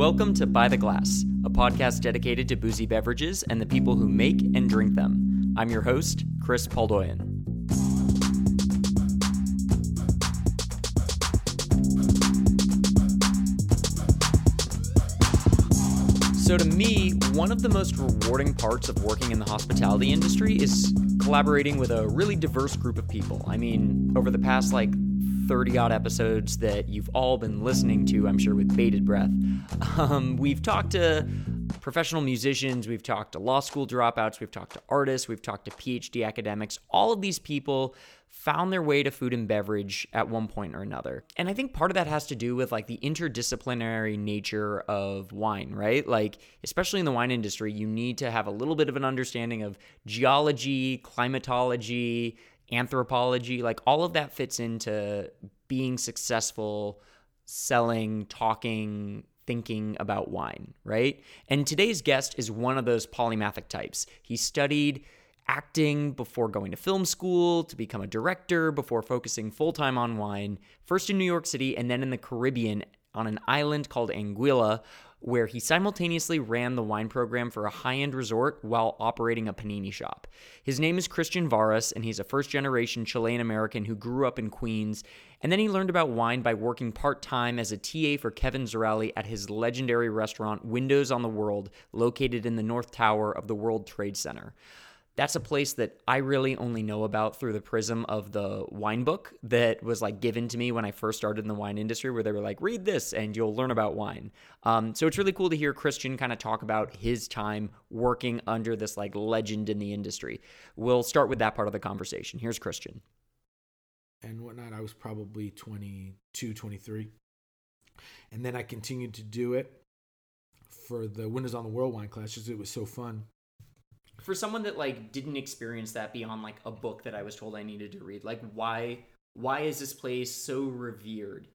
Welcome to By the Glass, a podcast dedicated to boozy beverages and the people who make and drink them. I'm your host, Chris Poldoian. So, to me, one of the most rewarding parts of working in the hospitality industry is collaborating with a really diverse group of people. I mean, over the past like 30 odd episodes that you've all been listening to, I'm sure, with bated breath. Um, we've talked to professional musicians, we've talked to law school dropouts, we've talked to artists, we've talked to PhD academics. All of these people found their way to food and beverage at one point or another. And I think part of that has to do with like the interdisciplinary nature of wine, right? Like, especially in the wine industry, you need to have a little bit of an understanding of geology, climatology, anthropology, like all of that fits into being successful selling, talking, thinking about wine, right? And today's guest is one of those polymathic types. He studied acting before going to film school, to become a director before focusing full time on wine, first in New York City and then in the Caribbean on an island called Anguilla, where he simultaneously ran the wine program for a high end resort while operating a panini shop. His name is Christian Varas, and he's a first generation Chilean American who grew up in Queens. And then he learned about wine by working part time as a TA for Kevin Zraly at his legendary restaurant, Windows on the World, located in the North Tower of the World Trade Center that's a place that I really only know about through the prism of the wine book that was like given to me when I first started in the wine industry, where they were like, read this and you'll learn about wine. Um, so it's really cool to hear Christian kind of talk about his time working under this like legend in the industry. We'll start with that part of the conversation. Here's Christian. And whatnot, I was probably 22, 23. And then I continued to do it for the Windows on the World wine class because it was so fun for someone that like didn't experience that beyond like a book that I was told I needed to read, like why why is this place so revered?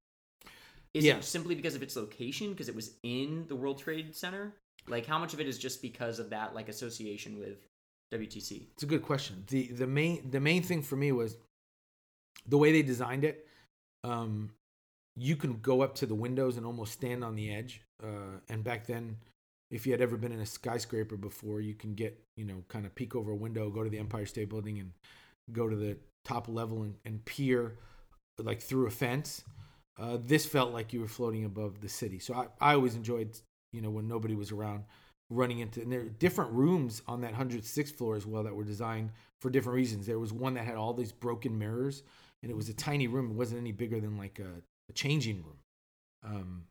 Is yeah. it simply because of its location because it was in the World Trade Center? Like how much of it is just because of that like association with WTC? It's a good question. The the main the main thing for me was the way they designed it. Um you can go up to the windows and almost stand on the edge. Uh, and back then, if you had ever been in a skyscraper before, you can get, you know, kind of peek over a window, go to the Empire State Building and go to the top level and, and peer like through a fence. Uh, this felt like you were floating above the city. So I, I always enjoyed, you know, when nobody was around running into, and there are different rooms on that 106th floor as well that were designed for different reasons. There was one that had all these broken mirrors and it was a tiny room. It wasn't any bigger than like a, a changing room. Um,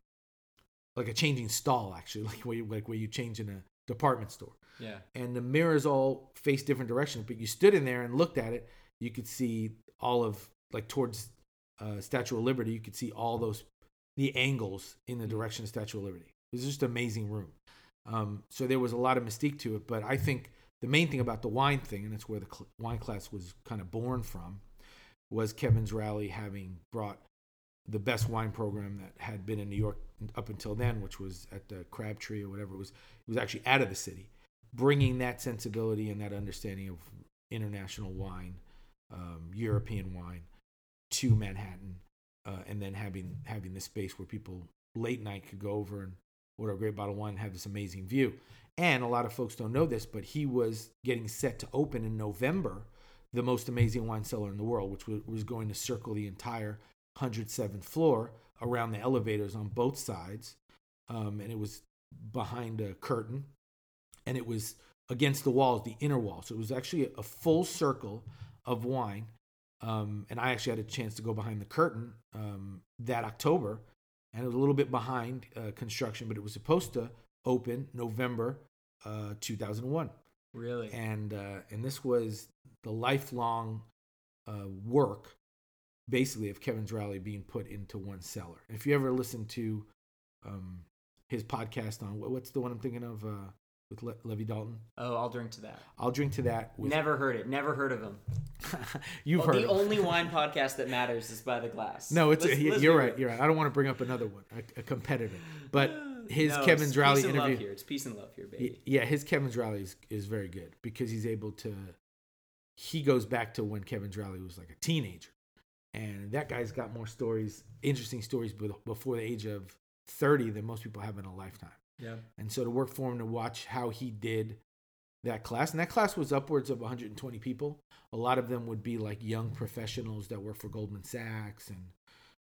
like a changing stall actually, like where you, like where you change in a department store. Yeah. And the mirrors all face different directions, but you stood in there and looked at it, you could see all of like towards uh, Statue of Liberty, you could see all those the angles in the direction of Statue of Liberty. It was just an amazing room. Um, so there was a lot of mystique to it, but I think the main thing about the wine thing, and that's where the cl- wine class was kind of born from, was Kevin Zraly having brought the best wine program that had been in New York up until then, which was at the Crabtree or whatever it was. It was actually out of the city, bringing that sensibility and that understanding of international wine, um, European wine, to Manhattan, uh, and then having having this space where people late night could go over and order a great bottle of wine and have this amazing view. And a lot of folks don't know this, but he was getting set to open in November the most amazing wine cellar in the world, which was going to circle the entire 107th floor around the elevators on both sides. Um, and it was behind a curtain and it was against the walls, the inner wall. So it was actually a full circle of wine. Um, and I actually had a chance to go behind the curtain um, that October, and it was a little bit behind uh, construction, but it was supposed to open November uh, 2001. Really? And uh, and this was the lifelong uh, work basically of Kevin Zraly being put into one cellar. If you ever listen to um, his podcast on what's the one I'm thinking of uh, with Le- Levi Dalton? Oh, I'll drink to that. I'll drink to that. With... Never heard it. Never heard of him. You've well, heard the him. only wine podcast that matters is by the glass. No, it's let's, a, let's you're right. You're right. I don't want to bring up another one, a, a competitor, but his no, Kevin Zraly interview here. It's peace and love here, baby. Yeah, his Kevin Zraly is, is very good because he's able to. He goes back to when Kevin Zraly was like a teenager and that guy's got more stories, interesting stories, before the age of 30 than most people have in a lifetime. Yeah. And so to work for him to watch how he did that class, and that class was upwards of 120 people. A lot of them would be like young professionals that work for Goldman Sachs and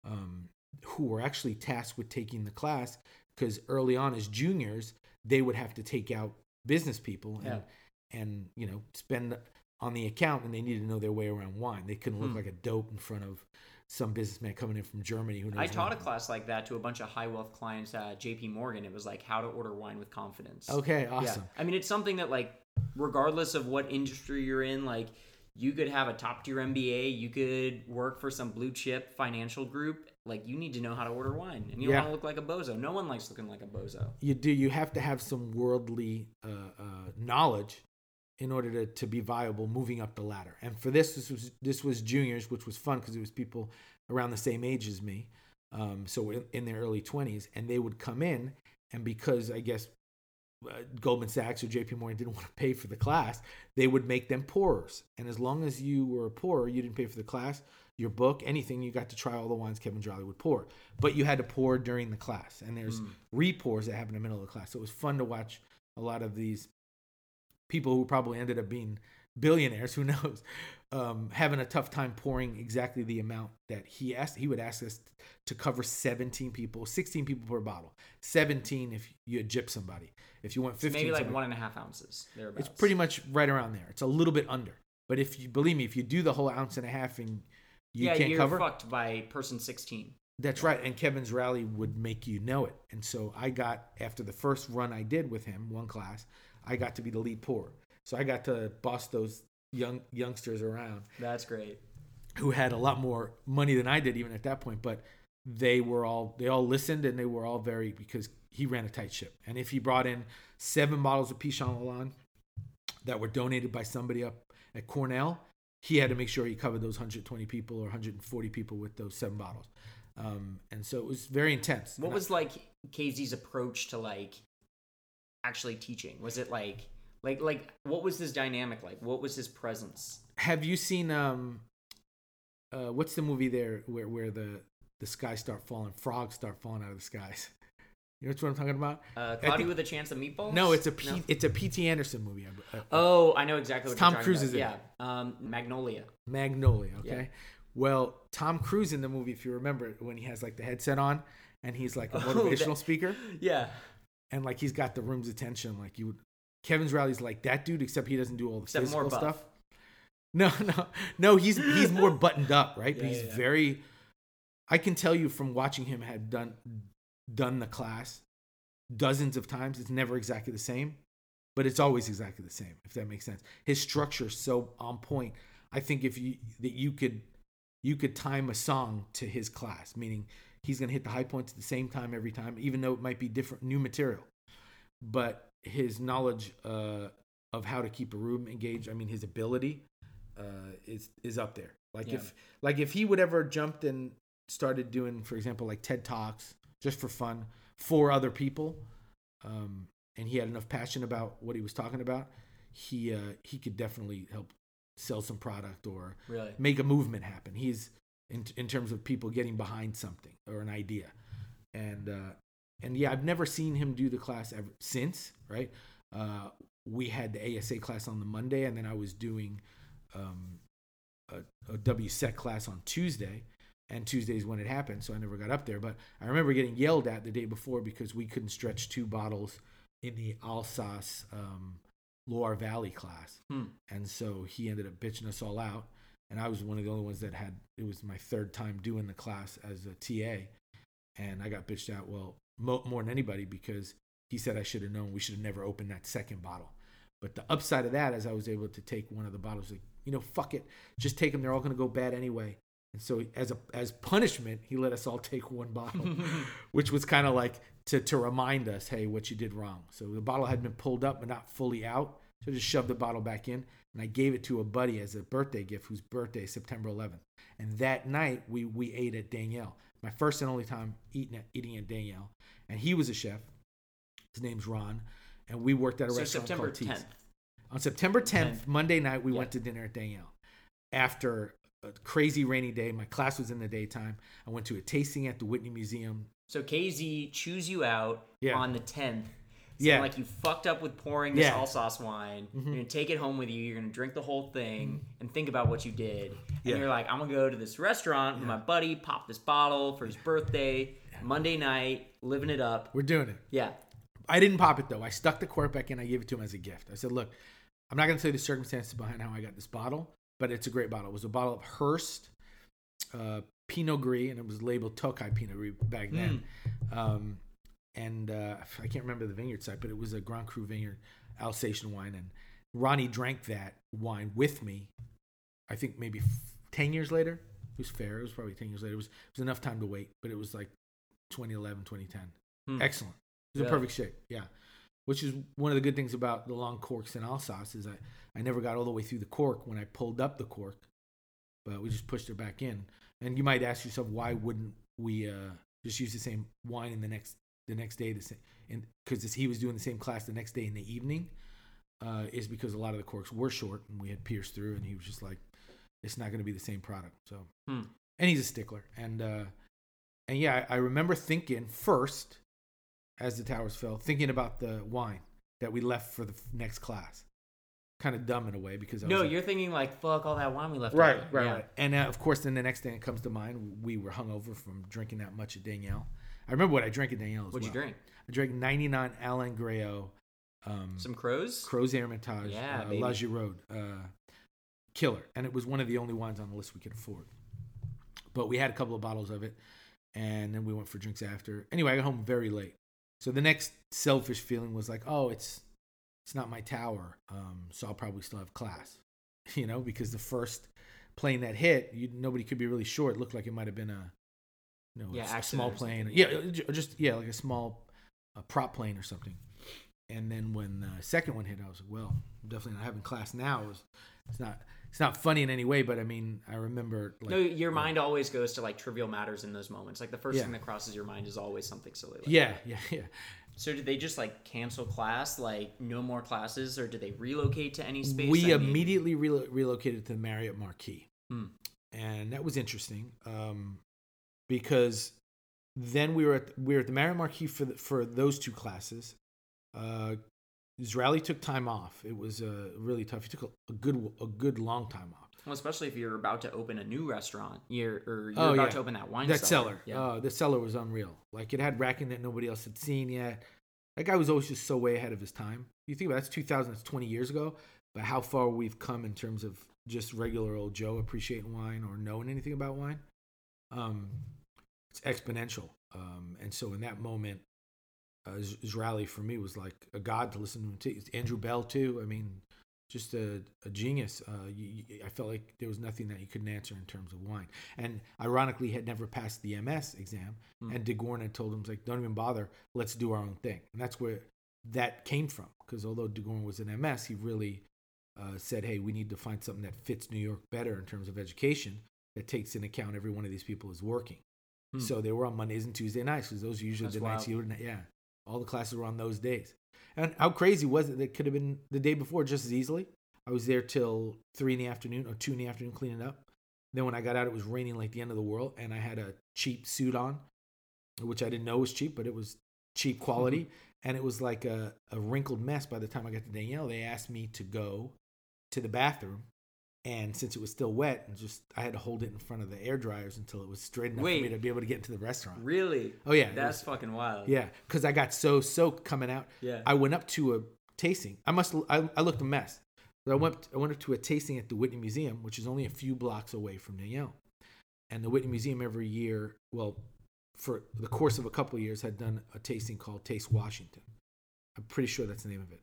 um, who were actually tasked with taking the class because early on as juniors they would have to take out business people and Yeah. and you know spend on the account and they needed to know their way around wine. They couldn't look Hmm. like a dope in front of some businessman coming in from Germany who knows. I taught a class like that to a bunch of high wealth clients at JP Morgan. It was like how to order wine with confidence. Okay, Yeah. awesome. I mean, it's something that like regardless of what industry you're in, like you could have a top tier MBA, you could work for some blue chip financial group. Like you need to know how to order wine, and you don't Yeah. want to look like a bozo. No one likes looking like a bozo. You do. You have to have some worldly uh, uh, knowledge in order to, to be viable moving up the ladder. And for this, this was this was juniors, which was fun because it was people around the same age as me, um, so in, in their early twenties, and they would come in, and because I guess uh, Goldman Sachs or J.P. Morgan didn't want to pay for the class, they would make them pourers. And as long as you were a pourer, you didn't pay for the class, your book, anything, you got to try all the wines Kevin Zraly would pour. But you had to pour during the class, and there's Mm. re-pours that happen in the middle of the class. So it was fun to watch a lot of these people who probably ended up being billionaires, who knows, um, having a tough time pouring exactly the amount that he asked. He would ask us to cover 17 people, 16 people per bottle. 17 if you gypped somebody. If you went It's 15, maybe like somebody- one and a half ounces. Thereabouts. it's pretty much right around there. It's a little bit under. But if you believe me, if you do the whole ounce and a half and you yeah, can't you're cover, fucked by person sixteen. that's right. And Kevin Zraly would make you know it. And so I got, after the first run I did with him, one class, I got to be the lead pourer. So I got to boss those young youngsters around That's great. who had a lot more money than I did even at that point. But they were all, they all listened and they were all very, because he ran a tight ship. And if he brought in seven bottles of Pichon Lalande that were donated by somebody up at Cornell, he had to make sure he covered those 120 people or 140 people with those seven bottles. Um, and so it was very intense. What And I- was like KZ's approach to like actually teaching? Was it like like like what was his dynamic like? What was his presence? have you seen um, uh, what's the movie there where where the the skies start falling, frogs start falling out of the skies? You know what I'm talking about? Uh, Cloudy think- with a Chance of Meatballs? No, it's a P, No? it's a P.T. Anderson movie. I- I- Oh, I know exactly what Tom Cruise about. is in Yeah, um, Magnolia. Magnolia. Okay. Yeah. Well, Tom Cruise in the movie, if you remember, when he has like the headset on and he's like a Oh, motivational that- speaker Yeah. And like he's got the room's attention. Like you would, Kevin Zraly's like that dude, except he doesn't do all the Except physical stuff. No, no, no. He's he's more buttoned up, right? Yeah, but he's yeah, very. I can tell you from watching him had done done the class dozens of times. It's never exactly the same, but it's always exactly the same. If that makes sense. His structure is so on point. I think if you that you could you could time a song to his class, meaning he's going to hit the high points at the same time every time, even though it might be different new material. But his knowledge uh, of how to keep a room engaged, I mean, his ability uh, is is up there. Like Yeah. if like if he would ever jumped and started doing, for example, like TED talks just for fun for other people, um, and he had enough passion about what he was talking about, he uh, he could definitely help sell some product or Really? make a movement happen. He's in in terms of people getting behind something or an idea, and uh, and yeah, I've never seen him do the class ever since. Right? Uh, we had the ASA class on the Monday, and then I was doing um, a, a WSET class on Tuesday. And Tuesdays when it happened, so I never got up there. But I remember getting yelled at the day before because we couldn't stretch two bottles in the Alsace um, Loire Valley class Hmm. and so he ended up bitching us all out and i was one of the only ones that had it was my third time doing the class as a ta and i got bitched out well mo- more than anybody because he said i should have known. We should have never opened that second bottle. But the upside of that is i was able to take one of the bottles like you know fuck it. Just take them they're all going to go bad anyway. And so as a as punishment he let us all take one bottle which was kind of like to, to remind us, hey, what you did wrong. So the bottle had been pulled up but not fully out. So I just shoved the bottle back in and I gave it to a buddy as a birthday gift whose birthday is September 11th. And that night we, we ate at Daniel. My first and only time eating at, eating at Daniel. And he was a chef. His name's Ron. And we worked at a So restaurant September called Tees. 10th. On September 10th, 10th. Monday night, we Yeah. went to dinner at Daniel. After a crazy rainy day, my class was in the daytime. I went to a tasting at the Whitney Museum So KZ chews you out Yeah. on the tenth. Yeah. like you fucked up with pouring this Yeah. Mm-hmm. Wine. You're gonna take it home with you. You're gonna drink the whole thing and think about what you did. And Yeah. you're like, I'm gonna go to this restaurant with my buddy, pop this bottle for his birthday, Monday night, living it up. We're doing it. Yeah. I didn't pop it though. I stuck the cork back in. I gave it to him as a gift. I said, "Look, I'm not going to tell you the circumstances behind how I got this bottle, but it's a great bottle. It was a bottle of Hearst uh, Pinot Gris, and it was labeled Tokay Pinot Gris back then. Um, and uh, I can't remember the vineyard site, but it was a Grand Cru vineyard Alsatian wine. And Ronnie drank that wine with me. I think maybe f- ten years later. It was fair. It was probably ten years later. It was it was enough time to wait, but it was like 2011, 2010. Hmm. Excellent. It was Yeah. in perfect shape. Yeah. Which is one of the good things about the long corks in Alsace is I, I never got all the way through the cork when I pulled up the cork, but we just pushed it back in. And you might ask yourself, why wouldn't we uh, just use the same wine in the next the next day? The same, and because he was doing the same class the next day in the evening, uh, is because a lot of the corks were short and we had pierced through, and he was just like, it's not going to be the same product. So, Hmm. and he's a stickler, and uh, and yeah, I, I remember thinking first as the towers fell, thinking about the wine that we left for the f- next class. Kind of dumb in a way because I was No, like- you're thinking like, fuck all that wine we left. right, over. right, Yeah. right. And uh, of course, then the next thing that comes to mind, we were hungover from drinking that much at Daniel. I remember what I drank at Daniel. As What'd you drink? I drank 99 Alain Graillot. um, Some Crozes. Crows Hermitage, Yeah, uh. La Guiraude, uh, killer, and it was one of the only wines on the list we could afford. But we had a couple of bottles of it, and then we went for drinks after. Anyway, I got home very late, so the next selfish feeling was like, oh, it's it's not my tower, um, so I'll probably still have class, you know, because the first plane that hit, you, nobody could be really sure. It looked like it might have been a, you know, Yeah, a s- accident small plane, something. yeah, uh, just yeah, like a small a prop plane or something. And then when the second one hit, I was like, well, I'm definitely not having class now. It was, it's not it's not funny in any way, but I mean, I remember like no, your mind always goes to like trivial matters in those moments. Like the first Yeah. thing that crosses your mind is always something silly. Like yeah, yeah, yeah. So did they just like cancel class, like no more classes, or did they relocate to any space? we I immediately relo- relocated to the Marriott Marquis, Hmm. and that was interesting um, because then we were at we were at the Marriott Marquis for the, for those two classes. Uh, Zraly took time off. It was uh, really tough. He took a, a good a good long time off. Well, especially if you're about to open a new restaurant, you're or you're Oh, about yeah. to open that wine that cellar. cellar, Yeah. uh, the cellar was unreal. Like it had racking that nobody else had seen yet. That guy was always just so way ahead of his time. You think about it, that's 2000, that's 20 years ago. But how far we've come in terms of just regular old Joe appreciating wine or knowing anything about wine, um, it's exponential. Um, and so in that moment, uh, Zraly for me was like a god to listen to. Andrew Bell too. I mean, just a, a genius. Uh, you, I felt like there was nothing that you couldn't answer in terms of wine. And ironically, had never passed the MS exam. Hmm. And Dagorn had told him, like, don't even bother. Let's do our own thing. And that's where that came from. Because although Dagorn was an MS, he really uh, said, hey, we need to find something that fits New York better in terms of education that takes into account every one of these people is working. Hmm. So they were on Mondays and Tuesday nights because those are usually That's the nights wild. you would, yeah. All the classes were on those days. And how crazy was it? That could have been the day before just as easily. I was there till three in the afternoon or two in the afternoon cleaning up. Then when I got out, it was raining like the end of the world, and I had a cheap suit on, which I didn't know was cheap, but it was cheap quality. and it was like a, a wrinkled mess by the time I got to Daniel. They asked me to go to the bathroom. And since it was still wet, and just I had to hold it in front of the air dryers until it was straight enough for me to be able to get into the restaurant. Really? Oh yeah, That's was- fucking wild. yeah, because I got so soaked coming out. Yeah. I went up to a tasting. I must. I, I looked a mess. But I went. I went up to a tasting at the Whitney Museum, which is only a few blocks away from Daniel. And the Whitney Museum every year, well, for the course of a couple of years, had done a tasting called Taste Washington. I'm pretty sure that's the name of it.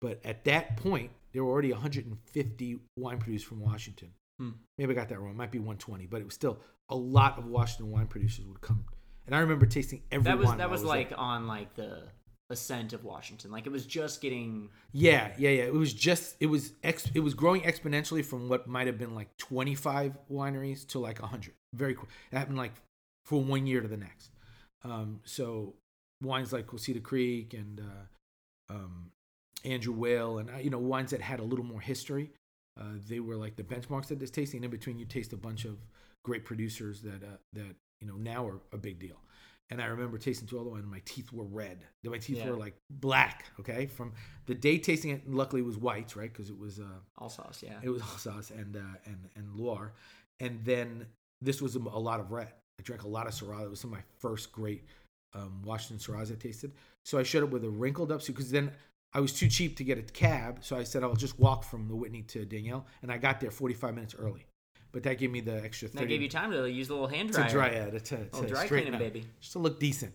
But at that point, there were already 150 wine producers from Washington. Hmm. Maybe I got that wrong. It might be 120, but it was still a lot of Washington wine producers would come. And I remember tasting every That was wine that was there. like on like the ascent of Washington. Like it was just getting Yeah, yeah, yeah. It was just it was ex, it was growing exponentially from what might have been like 25 wineries to like 100. Very quick. It happened like from one year to the next. Um, so wines like Quilceda Creek and uh, um, Andrew Will and uh, you know wines that had a little more history. Uh, they were like the benchmarks at this tasting. In between, you taste a bunch of great producers that uh, that you know now are a big deal. And I remember tasting through all the wine, and my teeth were red. My teeth Yeah. were like black. Okay, from the day tasting it, luckily it was whites, right? Because it was uh, Alsace, yeah. it was Alsace and uh, and and Loire, and then this was a, a lot of red. I drank a lot of Syrah. It was some of my first great um, Washington Syrahs I tasted. So I showed up with a wrinkled up suit because then I was too cheap to get a cab. So I said I'll just walk from the Whitney to Daniel, and I got there 45 minutes early. But that gave me the extra 30 that gave you time to use the little hand to dryer. dry yeah, to, to, to dry cleaning, up, baby. just to look decent.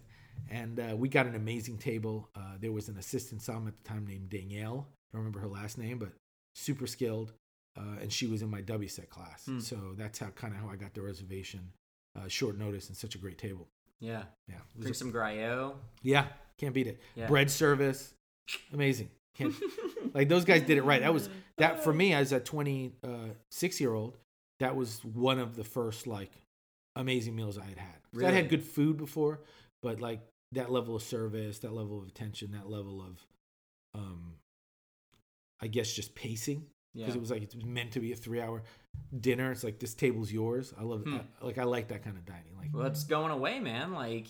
And uh, we got an amazing table. Uh, there was an assistant som at the time named Danielle. I don't remember her last name, but super skilled. Uh, and she was in my W set class. Hmm. So that's how kind of how I got the reservation, uh, short notice, and such a great table. Yeah. Yeah, it Drink a- some Gruyere. yeah, can't beat it. Yeah. Bread service, amazing. Like those guys did it right. That was that for me as a 26 year old. That was one of the first like amazing meals I had had. 'Cause I'd had good food before, but like that level of service, that level of attention, that level of, um, I guess just pacing Yeah. because it was like it was meant to be a three hour dinner. It's like this table's yours. I love Hmm. it. Like I like that kind of dining. Like Well, it's going away, man. Like,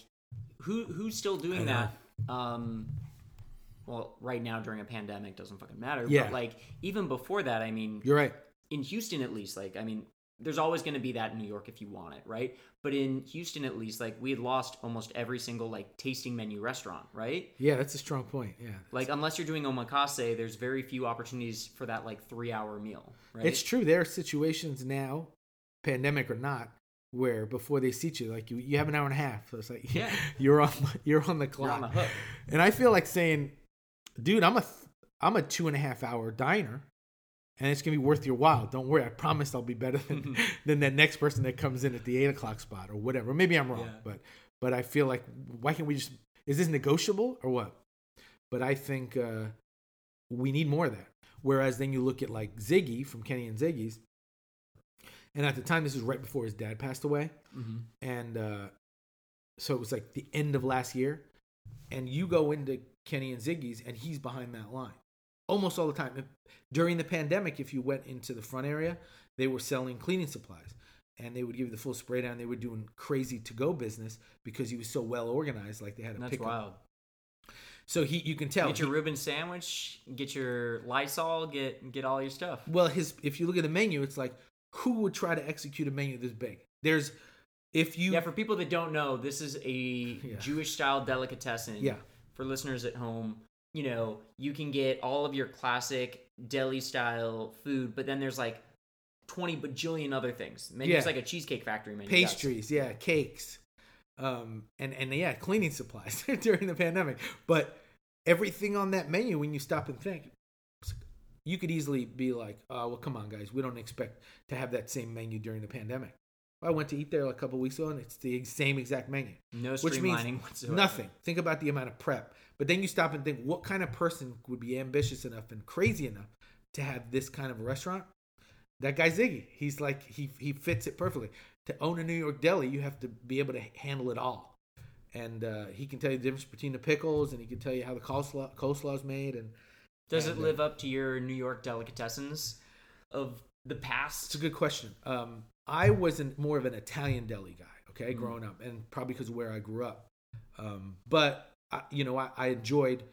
who who's still I doing that? Um, well, right now during a pandemic doesn't fucking matter. Yeah. But like even before that, I mean, you're right. in Houston at least, like I mean, there's always going to be that in New York if you want it, right? But in Houston at least, like we had lost almost every single like tasting menu restaurant, right? Yeah, that's a strong point. Yeah, Like unless you're doing omakase, there's very few opportunities for that like three hour meal, right? It's true. There are situations now, pandemic or not, where before they seat you, like you, you have an hour and a half. So it's like Yeah. you're on you're on the You're clock. on the hook. And I feel like saying, dude, I'm a th- I'm a two and a half hour diner, and it's gonna be worth your while. Don't worry. I promise I'll be better than than that next person that comes in at the eight o'clock spot or whatever. Maybe I'm wrong, Yeah. but but I feel like why can't we just is this negotiable or what? But I think uh, we need more of that. Whereas then you look at like Ziggy from Kenny and Ziggy's, and at the time this was right before his dad passed away, hmm and uh, so it was like the end of last year, and you go into Kenny and Ziggy's, and he's behind that line almost all the time. During the pandemic, if you went into the front area, they were selling cleaning supplies, and they would give you the full spray down. They were doing crazy to go business because he was so well organized. Like they had a That's pickup. wild. So he, you can tell. Get your he- Reuben sandwich, get your Lysol, get get all your stuff. Well, his if you look at the menu, it's like who would try to execute a menu this big? There's if you Yeah, for people that don't know, this is a Yeah. Jewish style delicatessen. Yeah. For listeners at home, you know, you can get all of your classic deli style food, but then there's like 20 bajillion other things. Menu's Yeah. like a cheesecake factory menu. does. pastries, yeah, cakes, um, and and yeah, cleaning supplies during the pandemic. But everything on that menu, when you stop and think, you could easily be like, "Oh, well, come on, guys, we don't expect to have that same menu during the pandemic." I went to eat there a couple weeks ago, and it's the same exact menu. No which means streamlining whatsoever. Nothing. Think about the amount of prep. But then you stop and think, what kind of person would be ambitious enough and crazy enough to have this kind of a restaurant? That guy Ziggy. He's like he he fits it perfectly. To own a New York deli, you have to be able to handle it all. And uh, he can tell you the difference between the pickles, and he can tell you how the coleslaw coleslaw is made. And Does it and, uh, live up to your New York delicatessens of the past? It's a good question. Um, I wasn't more of an Italian deli guy, okay, Mm. growing up, and probably because of where I grew up. Um, but I, you know, I, I enjoyed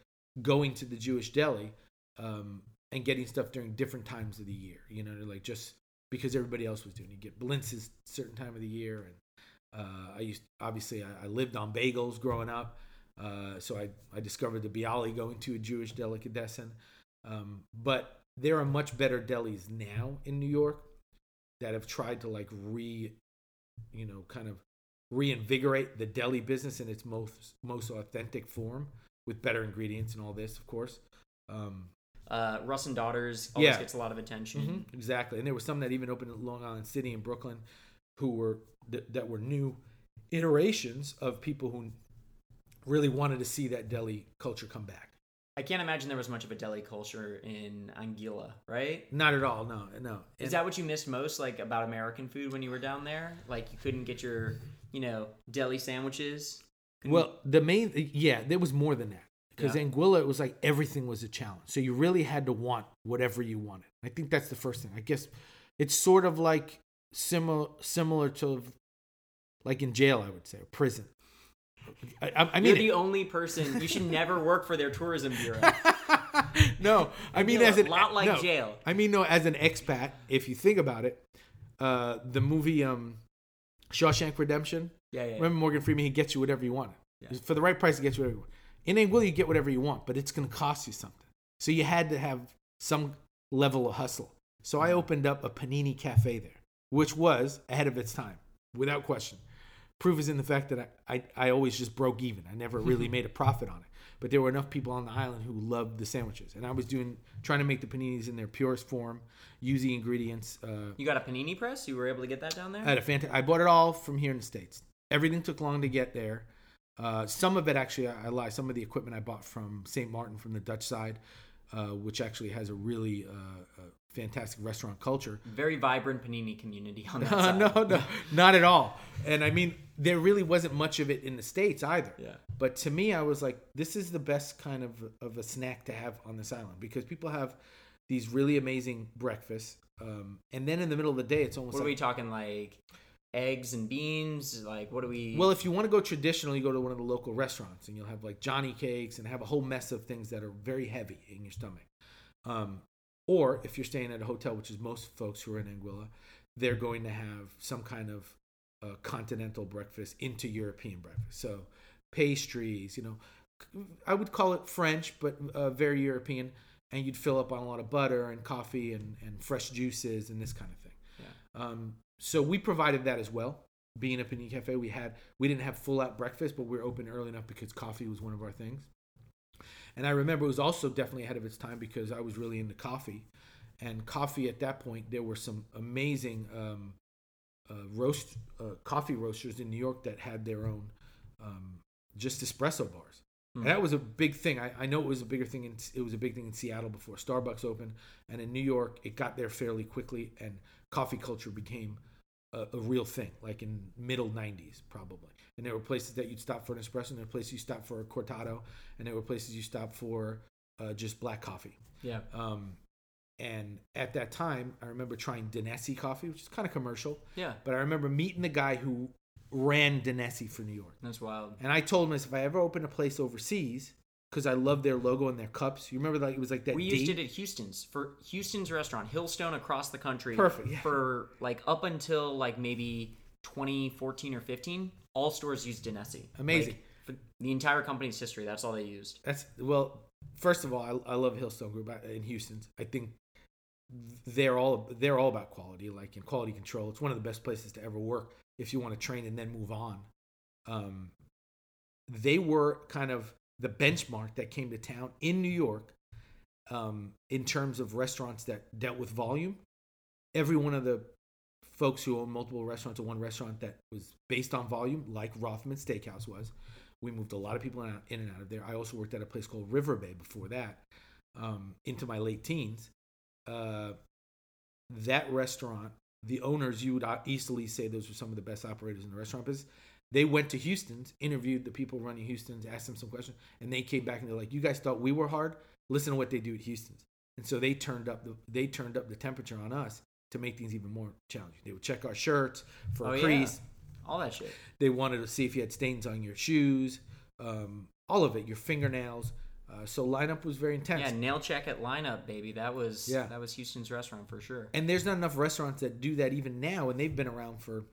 going to the Jewish deli um, and getting stuff during different times of the year. You know, like just because everybody else was doing. You get blintzes certain time of the year, and uh, I used obviously I, I lived on bagels growing up, uh, so I I discovered the Bialy going to a Jewish delicatessen. Um, but there are much better delis now in New York that have tried to like re, you know, kind of reinvigorate the deli business in its most most authentic form with better ingredients and all this, of course. Um, Uh, Russ and Daughters always Yeah. gets a lot of attention. Mhm, exactly, and there were some that even opened in Long Island City in Brooklyn, who were that, that were new iterations of people who really wanted to see that deli culture come back. I can't imagine there was much of a deli culture in Anguilla, right? Not at all. No, no. Is And- that what you missed most, like about American food when you were down there? Like you couldn't get your, you know, deli sandwiches. Couldn't- Well, the main yeah, there was more than that because Yeah. Anguilla it was like everything was a challenge. So you really had to want whatever you wanted. I think that's the first thing. I guess it's sort of like similar similar to like in jail, I would say, or prison. I, I, I You're mean, the only person. You should never work for their tourism bureau. no, I mean as a an lot like no, jail. I mean no, as an expat, if you think about it, uh, the movie um, Shawshank Redemption. Yeah, yeah. Remember Morgan Freeman? He gets you whatever you want. Yeah. For the right price, he gets you whatever you want. In Anguilla, you get whatever you want, but it's going to cost you something. So you had to have some level of hustle. So I opened up a panini cafe there, which was ahead of its time, without question. Proof is in the fact that I, I, I always just broke even. I never really made a profit on it. But there were enough people on the island who loved the sandwiches. And I was doing trying to make the paninis in their purest form, using ingredients. Uh, You got a panini press? You were able to get that down there? I had a fanta- I bought it all from here in the states. Everything took long to get there. Uh, some of it actually, I, I lie. Some of the equipment I bought from St. Martin from the Dutch side, uh, which actually has a really uh, uh, fantastic restaurant culture. Very vibrant panini community on that side. no, no, not at all. And I mean, there really wasn't much of it in the states either. Yeah. But to me, I was like, this is the best kind of of a snack to have on this island because people have these really amazing breakfasts, um, and then in the middle of the day, it's almost What are like we talking like? Eggs and beans? Like what do we? Well, if you want to go traditional, you go to one of the local restaurants and you'll have like Johnny cakes and have a whole mess of things that are very heavy in your stomach. Um, or if you're staying at a hotel, which is most folks who are in Anguilla, they're going to have some kind of uh, continental breakfast into European breakfast. So pastries, you know, I would call it French, but uh, very European. And you'd fill up on a lot of butter and coffee and, and fresh juices and this kind of thing. Yeah. Um, so we provided that as well. Being a panini cafe, we had we didn't have full out breakfast, but we were open early enough because coffee was one of our things. And I remember it was also definitely ahead of its time because I was really into coffee, and coffee at that point there were some amazing um, roast uh, coffee roasters in New York that had their own um, just espresso bars. And that was a big thing. I, I know it was a bigger thing. In, it was a big thing in Seattle before Starbucks opened, and in New York, it got there fairly quickly, and coffee culture became a, a real thing, like in middle '90s probably. And there were places that you'd stop for an espresso, and there were places you stopped for a cortado, and there were places you stopped for uh, just black coffee. yeah. Um, and at that time, I remember trying Danesi coffee, which is kind of commercial, Yeah. but I remember meeting the guy who ran Danesi for New York. That's wild. And I told him this, if I ever open a place overseas, because I love their logo and their cups. You remember like it was like that. We used it at Houston's for Houston's restaurant, Hillstone across the country. Perfect, yeah. For like up until like maybe 2014 or 15, all stores used Danesi. Amazing. Like, for the entire company's history, that's all they used. That's well. First of all, I, I love Hillstone Group uh, in Houston. I think they're all they're all about quality, like in quality control. It's one of the best places to ever work if you want to train and then move on. Um, they were kind of the benchmark that came to town in New York um, in terms of restaurants that dealt with volume. Every one of the folks who own multiple restaurants or one restaurant that was based on volume, like Rothman Steakhouse was. We moved a lot of people in in and out of there. I also worked at a place called River Bay before that, um, into my late teens. Uh, that restaurant, the owners, you would easily say those were some of the best operators in the restaurant business. They went to Houston's, interviewed the people running Houston's, asked them some questions, and they came back and they're like, "You guys thought we were hard? Listen to what they do at Houston's." And so they turned up the they turned up the temperature on us to make things even more challenging. They would check our shirts for Oh, a yeah. crease. All that shit. They wanted to see if you had stains on your shoes, um, all of it, your fingernails. Uh, so lineup was very intense. Yeah, nail check at lineup, baby. That was Yeah. that was Houston's restaurant for sure. and there's not enough restaurants that do that even now, and they've been around for.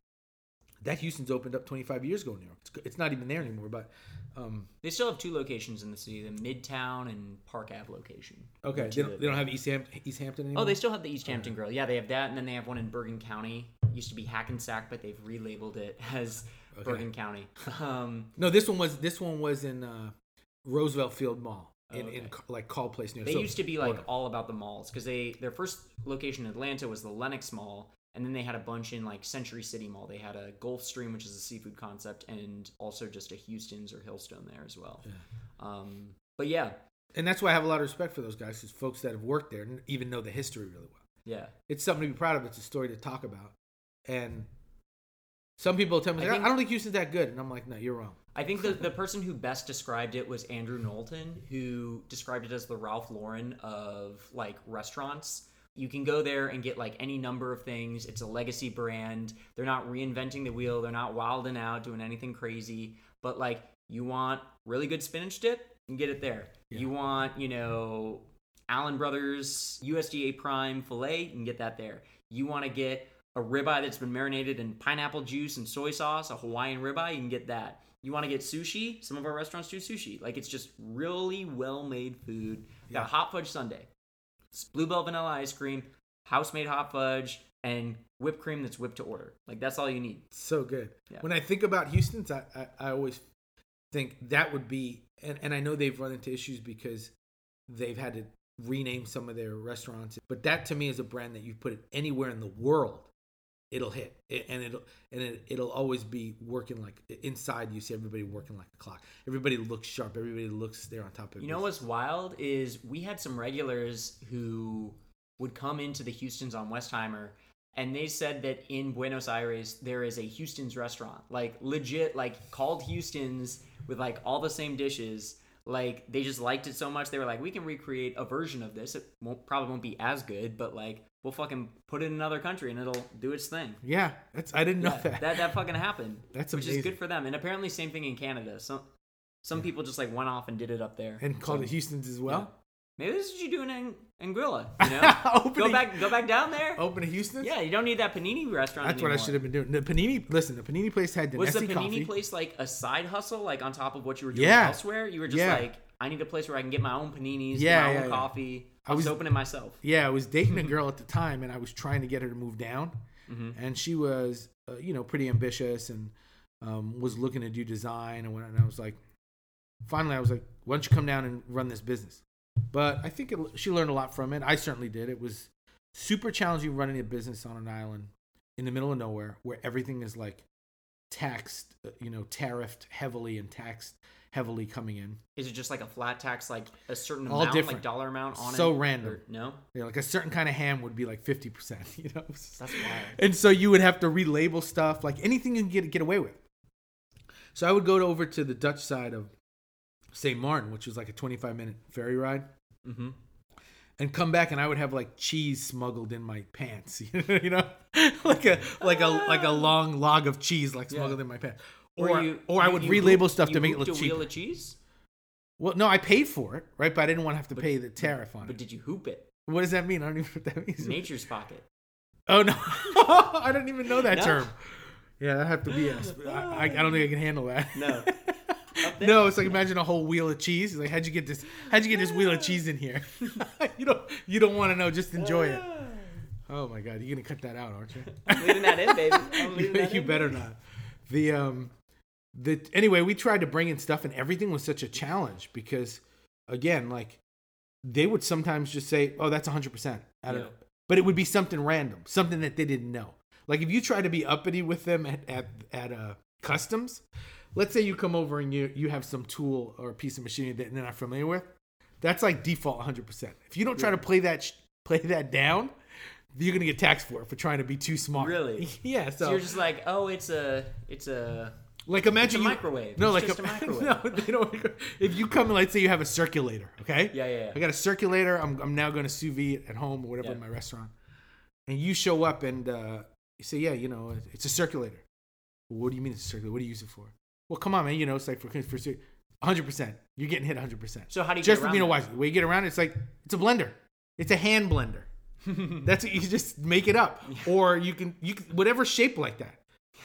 That Houston's opened up 25 years ago in New York. It's, it's not even there anymore, but um, They still have two locations in the city: the Midtown and Park Ave location. okay, they don't, they don't have East, Ham- East Hampton anymore. Oh, they still have the East Hampton Grill. Yeah, they have that, and then they have one in Bergen County. Used to be Hackensack, but they've relabeled it as Bergen County. Um, no, this one was this one was in uh, Roosevelt Field Mall in, Oh, okay. in like Carle Place near. They so- used to be like Florida. all about the malls because they their first location in Atlanta was the Lenox Mall, and then they had a bunch in like Century City Mall. They had a Gulfstream, which is a seafood concept, and also just a Houston's or Hillstone there as well. Um, but yeah, and that's why I have a lot of respect for those guys, because folks that have worked there and even know the history really well. yeah. It's something to be proud of. It's a story to talk about, and some people tell me, I I, think- I don't think Houston's that good, and I'm like, no, you're wrong. I think the, the person who best described it was Andrew Knowlton, who described it as the Ralph Lauren of like restaurants. You can go there and get like any number of things. It's a legacy brand. They're not reinventing the wheel. They're not wilding out, doing anything crazy. But like You want really good spinach dip? You can get it there. Yeah. You want, you know, Allen Brothers USDA Prime filet? You can get that there. You want to get a ribeye that's been marinated in pineapple juice and soy sauce, a Hawaiian ribeye? You can get that. You want to get sushi? Some of our restaurants do sushi. Like it's just really well made food. Got Yeah. a hot fudge sundae, Bluebell vanilla ice cream, house made hot fudge, and whipped cream that's whipped to order. Like that's all you need. So good. Yeah. When I think about Houston's, I, I, I always think that would be, and, and I know they've run into issues because they've had to rename some of their restaurants. But that to me is a brand that you put it anywhere in the world, it'll hit, It- and it'll and it, it'll always be working like inside. You see everybody working like a clock. Everybody looks sharp. Everybody looks there on top of. You you know what's wild is we had some regulars who would come into the Houston's on Westheimer and they said that in Buenos Aires there is a Houston's restaurant. Like legit like called Houston's with like all the same dishes. Like they just liked it so much they were like we can recreate a version of this. It won't probably won't be as good, but like we'll fucking put it in another country and it'll do its thing. Yeah, that's I didn't know Yeah, that. that that fucking happened. That's which is good for them. And apparently same thing in Canada. Some some people just like went off and did it up there. and called So- it Houston's as well. Maybe this is what you do in Ang- Anguilla. You know, go a- back, go back down there. Open a Houston's. Yeah, you don't need that panini restaurant. That's what I should have been doing. The panini, listen, the panini place had the Was the panini coffee. place like a side hustle, like on top of what you were doing Yeah. elsewhere? You were just Yeah. like, I need a place where I can get my own paninis, Yeah, my yeah, own yeah. coffee. I I was was- opening myself. Yeah, I was dating a girl at the time, and I was trying to get her to move down, Mm-hmm. and she was, uh, you know, pretty ambitious and um, was looking to do design and whatnot. And I was like, finally, I was like, why don't you come down and run this business? But I think it, she learned a lot from it. I certainly did. It was super challenging running a business on an island in the middle of nowhere where everything is like taxed, uh, you know, tariffed heavily and taxed heavily coming in. Is it just like a flat tax, like a certain All amount, different. like dollar amount on it? So random. Or- no, Yeah, like a certain kind of ham would be like 50%, you know? that's wild. And so you would have to relabel stuff, like anything you can get get away with. So I would go to, over to the Dutch side of St. Martin, which was like a 25 minute ferry ride, Mm-hmm. and come back, and I would have like cheese smuggled in my pants, you know, like a like a like a long log of cheese like Yeah. smuggled in my pants. Or, Or, you, or I would relabel stuff to make it look cheap. wheel of cheese. Well, no, I paid for it, right? But I didn't want to have to pay the tariff on But it. But did you hoop it? What does that mean? I don't even know what that means. Nature's pocket. Oh no, I didn't even know that No? term. Yeah, that have to be. A, I, I don't think I can handle that. No. No, it's like imagine a whole wheel of cheese. It's like how'd you get this? How'd you get this wheel of cheese in here? you don't. You don't want to know. Just enjoy it. Oh my god, you're gonna cut that out, aren't you? I'm leaving that in, baby. I'm you, leaving that you in, better baby. not. The um, the anyway, we tried to bring in stuff, and everything was such a challenge because, again, like they would sometimes just say, "Oh, that's 100 percent," Yeah. but it would be something random, something that they didn't know. Like if you try to be uppity with them at at, at uh, customs, let's say you come over and you you have some tool or piece of machinery that they're not familiar with, that's like default 100 percent. If you don't try to play that sh- play that down. You're gonna get taxed for it for trying to be too smart. Really? yeah. So you're just like, oh, it's a, it's a. Like imagine a you- microwave. No, It's like just a microwave. No, they don't. If you come, let's say you have a circulator, okay? Yeah, yeah, yeah. I got a circulator. I'm, I'm now going to sous vide at home or whatever Yeah. in my restaurant, and you show up and uh, you say, yeah, you know, it's a circulator. What do you mean it's a circulator? What do you use it for? Well, come on, man. You know, it's like for for 100. percent You're getting hit 100. percent So how do you Just you know, around why the way you get around it, it's like it's a blender. It's a hand blender. That's what you just make it up, or you can you can, whatever shape like that.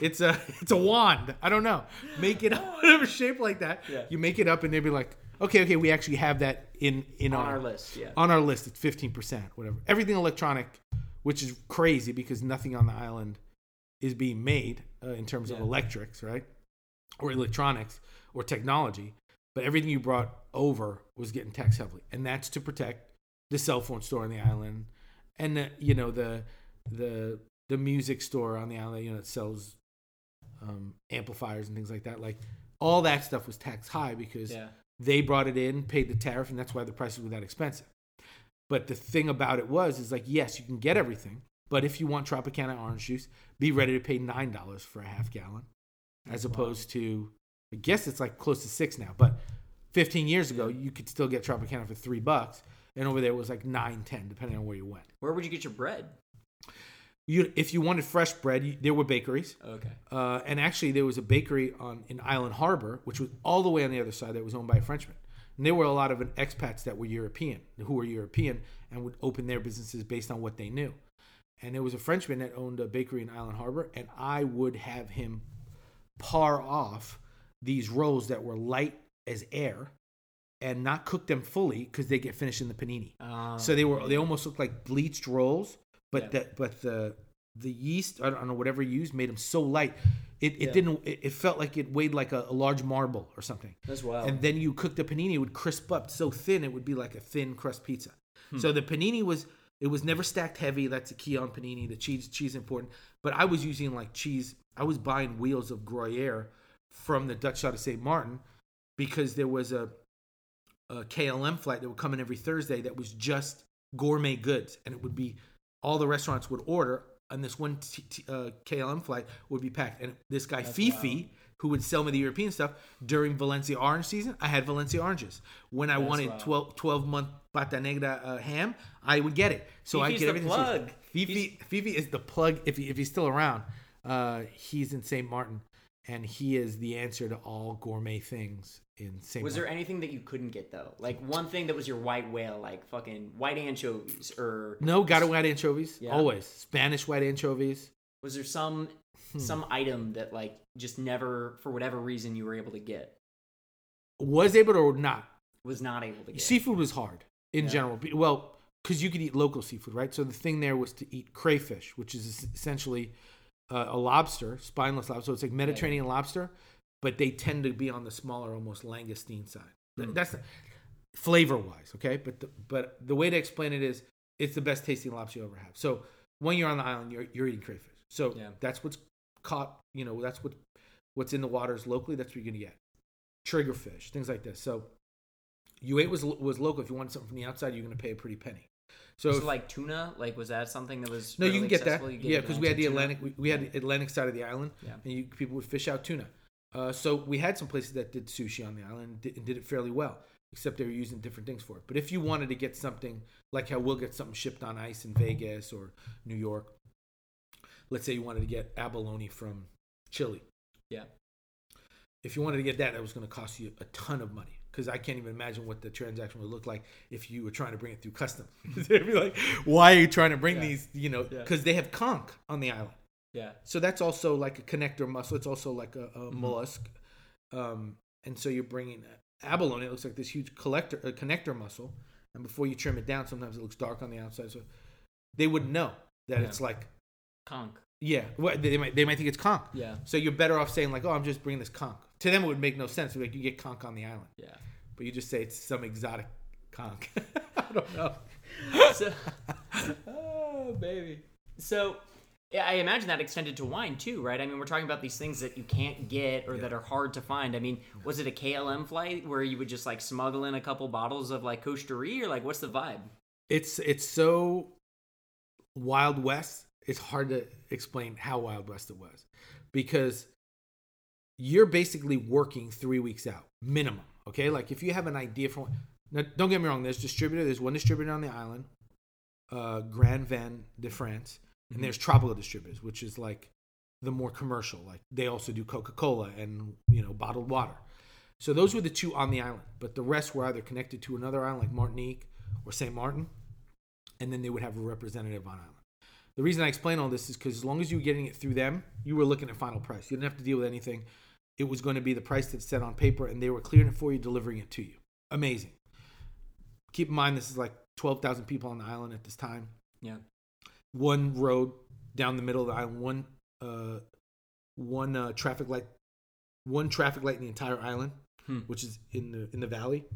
It's a it's a wand. I don't know. Make it up, whatever shape like that. Yeah. You make it up, and they'd be like, okay, okay, we actually have that in in on our list? Yeah. on our list. It's fifteen percent, whatever. Everything electronic, which is crazy because nothing on the island is being made uh, in terms of electrics, right, or electronics or technology. But everything you brought over was getting taxed heavily, and that's to protect the cell phone store on the island, and the, you know the the the music store on the island, you know, that sells um, amplifiers and things like that. Like all that stuff was taxed high because Yeah. they brought it in, paid the tariff, and that's why the prices were that expensive. But the thing about it was, is like, yes, you can get everything, but if you want Tropicana orange juice, be ready to pay nine dollars for a half gallon, as opposed to, I guess it's like close to six now. But fifteen years ago, you could still get Tropicana for three bucks, and over there it was like nine, ten, depending on where you went. Where would you get your bread? You, if you wanted fresh bread, you, there were bakeries. Okay. Uh, and actually, there was a bakery on in Island Harbor, which was all the way on the other side, that was owned by a Frenchman. And there were a lot of expats that were European, who were European, and would open their businesses based on what they knew. And there was a Frenchman that owned a bakery in Island Harbor, and I would have him par off these rolls that were light as air, and not cook them fully because they get finished in the panini. Um, So they were they almost looked like bleached rolls, but Yeah. that but the the yeast I don't know whatever you used made them so light, it, it Yeah. didn't it, it felt like it weighed like a, a large marble or something. That's wild. And then you cook the panini, it would crisp up so thin it would be like a thin crust pizza. Hmm. So the panini was it was never stacked heavy. That's a key on panini. The cheese cheese important, but I was using like cheese. I was buying wheels of Gruyere from the Dutch shot of St. Martin because there was a a KLM flight that would come in every Thursday that was just gourmet goods, and it would be all the restaurants would order, and this one t- t- uh, KLM flight would be packed. And this guy Fifi, who would sell me the European stuff during Valencia orange season, I had Valencia oranges. When I wanted wild. 12, 12 month pata negra uh, ham, I would get it. So I get the everything. plug. Fifi, Fifi is the plug. If he, if he's still around, uh, he's in St. Martin, and he is the answer to all gourmet things in St. was there anything that you couldn't get though? Like one thing that was your white whale, like fucking white anchovies, or No, got white anchovies. Yeah. Always Spanish white anchovies. was there some Hmm. some item that like just never, for whatever reason, you were able to get? Was able to or not. Was not able to get. Seafood was hard in Yeah. general. Well, because you could eat local seafood, right? So the thing there was to eat crayfish, which is essentially uh, a lobster, spineless lobster. So it's like Mediterranean lobster, but they tend to be on the smaller, almost langoustine side. Hmm. That's flavor wise, okay. But the, but the way to explain it is, it's the best tasting lobster you ever have. So when you're on the island, you're you're eating crayfish. So Yeah. that's what's caught. You know, that's what what's in the waters locally. That's what you're gonna get. Triggerfish, things like this. So you ate was was local. If you wanted something from the outside, you're gonna pay a pretty penny. So, So if- like tuna, like was that something that was no, you can get that. accessible? You Yeah, because we had the tuna? Atlantic. We, we had the Atlantic side of the island, Yeah. and you, people would fish out tuna. Uh, so we had some places that did sushi on the island and did, and did it fairly well, except they were using different things for it. But if you wanted to get something like how we'll get something shipped on ice in Vegas or New York, let's say you wanted to get abalone from Chile. Yeah. If you wanted to get that, that was going to cost you a ton of money because I can't even imagine what the transaction would look like if you were trying to bring it through customs. They'd be like, "Why are you trying to bring Yeah. these?" You know, Yeah. because they have conch on the island. Yeah. So that's also like a connector mussel. It's also like a, a Mm-hmm. mollusk. Um, and so you're bringing abalone. It looks like this huge collector, connector mussel. And before you trim it down, sometimes it looks dark on the outside. So they would know that Yeah. it's like, Conch. Yeah, what they might they might think it's conch. Yeah. So you're better off saying like, oh, I'm just bringing this conch. To them, it would make no sense. Like you get conch on the island, Yeah. but you just say it's some exotic conch. I don't know. so, oh baby. So, yeah, I imagine that extended to wine too, right? I mean, we're talking about these things that you can't get or that are hard to find. I mean, was it a KLM flight where you would just like smuggle in a couple bottles of like Coche-Dury or like what's the vibe? it's it's so wild west it's hard to explain how wild west it was because you're basically working three weeks out minimum okay? Like if you have an idea for now don't get me wrong there's distributor there's one distributor on the island uh Grands Vins de France and there's tropical distributors which is like the more commercial like they also do coca-cola and you know bottled water. So those were the two on the island but the rest were either connected to another island like martinique or st martin and then they would have a representative on island. The reason I explain all this is because as long as you were getting it through them, you were looking at final price. You didn't have to deal with anything. It was going to be the price that's set on paper, and they were clearing it for you, delivering it to you. Amazing. Keep in mind, this is like 12,000 people on the island at this time. Yeah. One road down the middle of the island, one, uh, one uh, traffic light, one traffic light in the entire island, Hmm. which is in the in the valley.